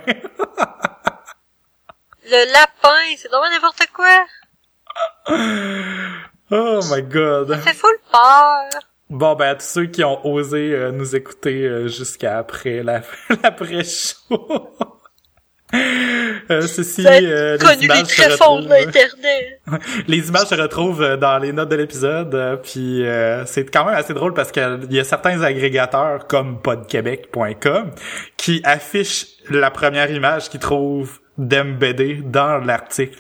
Le lapin, c'est vraiment n'importe quoi. Oh my god. Ça fait full peur. Bon, ben, à tous ceux qui ont osé euh, nous écouter euh, jusqu'à après la [laughs] l'après-show. Euh, ceci, euh, les connu les images tréfonds de l'internet. [laughs] Les images se retrouvent euh, dans les notes de l'épisode, euh, puis euh, c'est quand même assez drôle parce qu'il y a certains agrégateurs comme podquebec.com qui affichent la première image qu'ils trouvent d'embedder dans l'article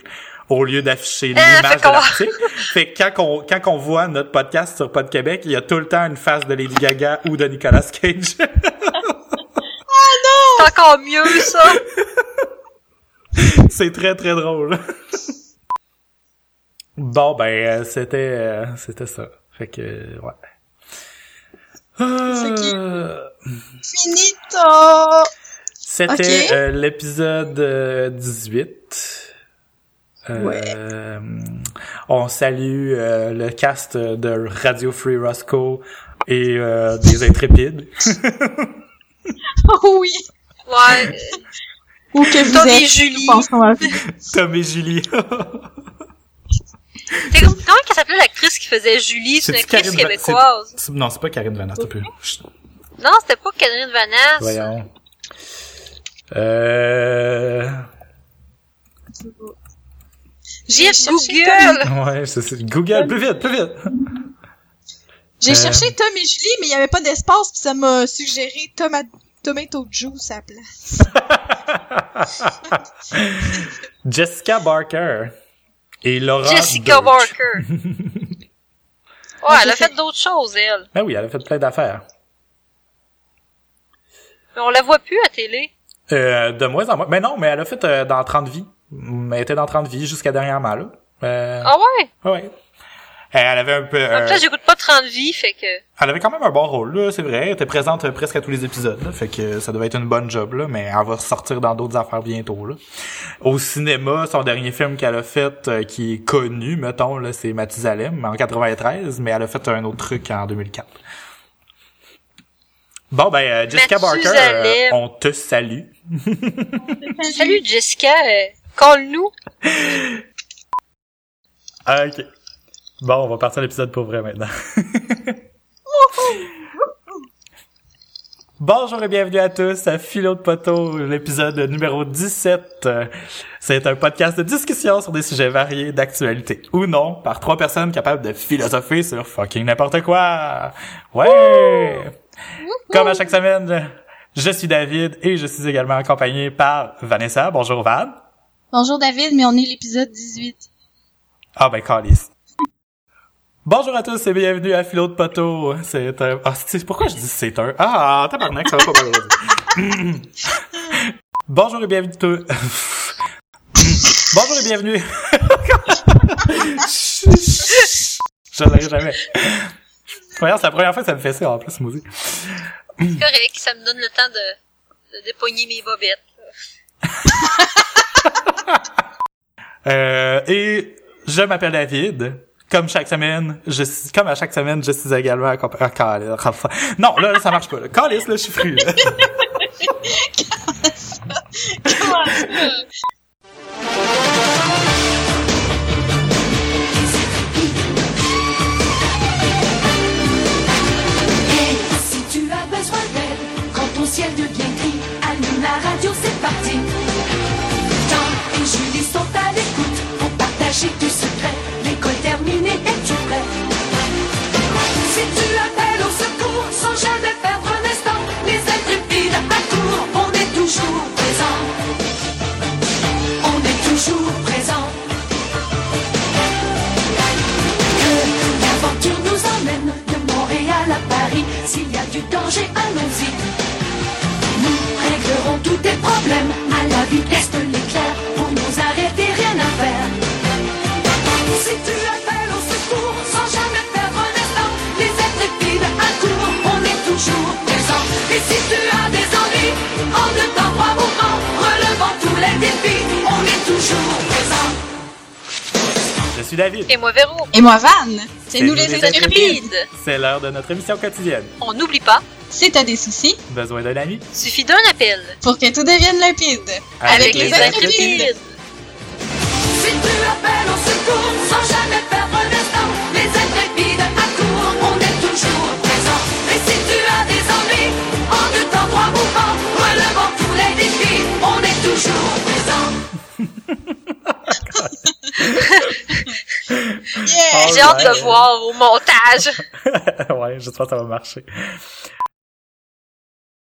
au lieu d'afficher Ah, l'image de l'article. fait que quand on, quand on voit notre podcast sur Podquebec, il y a tout le temps une face de Lady Gaga ou de Nicolas Cage. [laughs] C'est encore mieux, ça. [laughs] c'est très très drôle. bon ben euh, c'était euh, c'était ça. Fait que euh, ouais. C'est qui? Euh, Finito! C'était euh, l'épisode euh, 18. Euh, Ouais. On salue euh, le cast de Radio Free Roscoe et euh, des Intrépides. Oh [laughs] oui! Ouais. [laughs] Ou que vous êtes, et Julie. [laughs] Tom et Julie. [laughs] C'est comme, comment qu'elle s'appelait l'actrice qui faisait Julie? C'est une actrice Karine Va- québécoise. c'est- Non, c'est pas Karine Vanas, t'as peu. Chut, Non, c'était pas Catherine Vanasse. Voyons. Euh... J'ai Google. Ouais, c'est c'est- Google, plus vite, plus vite. J'ai Euh. cherché Tom et Julie, mais il y avait pas d'espace, puis ça m'a suggéré Toma Tomato Juice à la place. [laughs] Jessica Barker et Laura Jessica Birch. Barker. [laughs] Ouais, elle a fait d'autres choses, elle. Ben oui, elle a fait plein d'affaires. Mais on la voit plus à télé. Euh, de moins en moins. Mais non, mais elle a fait euh, dans 30 vies. Elle était dans 30 vies jusqu'à dernièrement, là. Euh, Ah ouais? ouais. Euh, Elle avait un peu... En euh, plus, j'écoute pas 30 vies, fait que... elle avait quand même un bon rôle, là, c'est vrai. Elle était présente euh, presque à tous les épisodes, là, fait que ça devait être une bonne job, là, mais elle va sortir dans d'autres affaires bientôt, là. Au cinéma, son dernier film qu'elle a fait, euh, qui est connu, mettons, là, c'est Mathusalem, en 93, mais elle a fait un autre truc en 2004. Bon, ben, euh, Jessica Barker, euh, on te salue. Salut, Jessica. Euh, Call-nous. [laughs] Ah, ok. Bon, on va partir à l'épisode pour vrai maintenant. [laughs] Bonjour et bienvenue à tous à Philo de Poteau, l'épisode numéro 17. Euh, C'est un podcast de discussion sur des sujets variés d'actualité, ou non, par trois personnes capables de philosopher sur fucking n'importe quoi. Ouais! Comme à chaque semaine, je suis David et je suis également accompagné par Vanessa. Bonjour Van. Bonjour David, mais on est l'épisode 18. Ah ben calice. Bonjour à tous et bienvenue à Philo de Poteau. C'est un... Ah, c'est- pourquoi je dis c'est un... Ah, tabarnak, ça va pas mal. [laughs] Bonjour et bienvenue... tout- Bonjour et bienvenue... [laughs] je l'arrive jamais. Voyons, c'est la première fois que ça me fait ça en plus, Mousi. C'est correct, ça me donne le temps de, de dépogner mes bobettes. Euh, et je m'appelle David. Comme chaque semaine, je suis, comme à chaque semaine, je suis également accompagné. Ah, calice. [laughs] Non, là, là, ça marche pas. Là. Calice, là, je suis fru. là. [laughs] Si tu as besoin d'aide, la radio, c'est parti. Jean et Julie sont à l'écoute pour partager du secret. Si tu appelles au secours sans jamais perdre un instant, les intrépides accourent, on est toujours présent. On est toujours présent. Que l'aventure nous emmène de Montréal à Paris. S'il y a du danger, allons-y. Nous réglerons tous tes problèmes à la vitesse de l'éclair. Et si tu as des ennuis, en deux temps, trois mouvements, relevant tous les défis, on est toujours présent. Je suis David. Et moi, Véro. Et moi, Van. C'est nous nous les intrépides. Intrépide. C'est l'heure de notre émission quotidienne. On n'oublie pas, Si t'as des soucis, Besoin d'un ami? suffit d'un appel. pour que tout devienne limpide. Avec, les les intrépides. intrépides. Si tu appelles au secours sans jamais Yeah! J'ai hâte de voir au montage. ouais, j'espère que ça va marcher.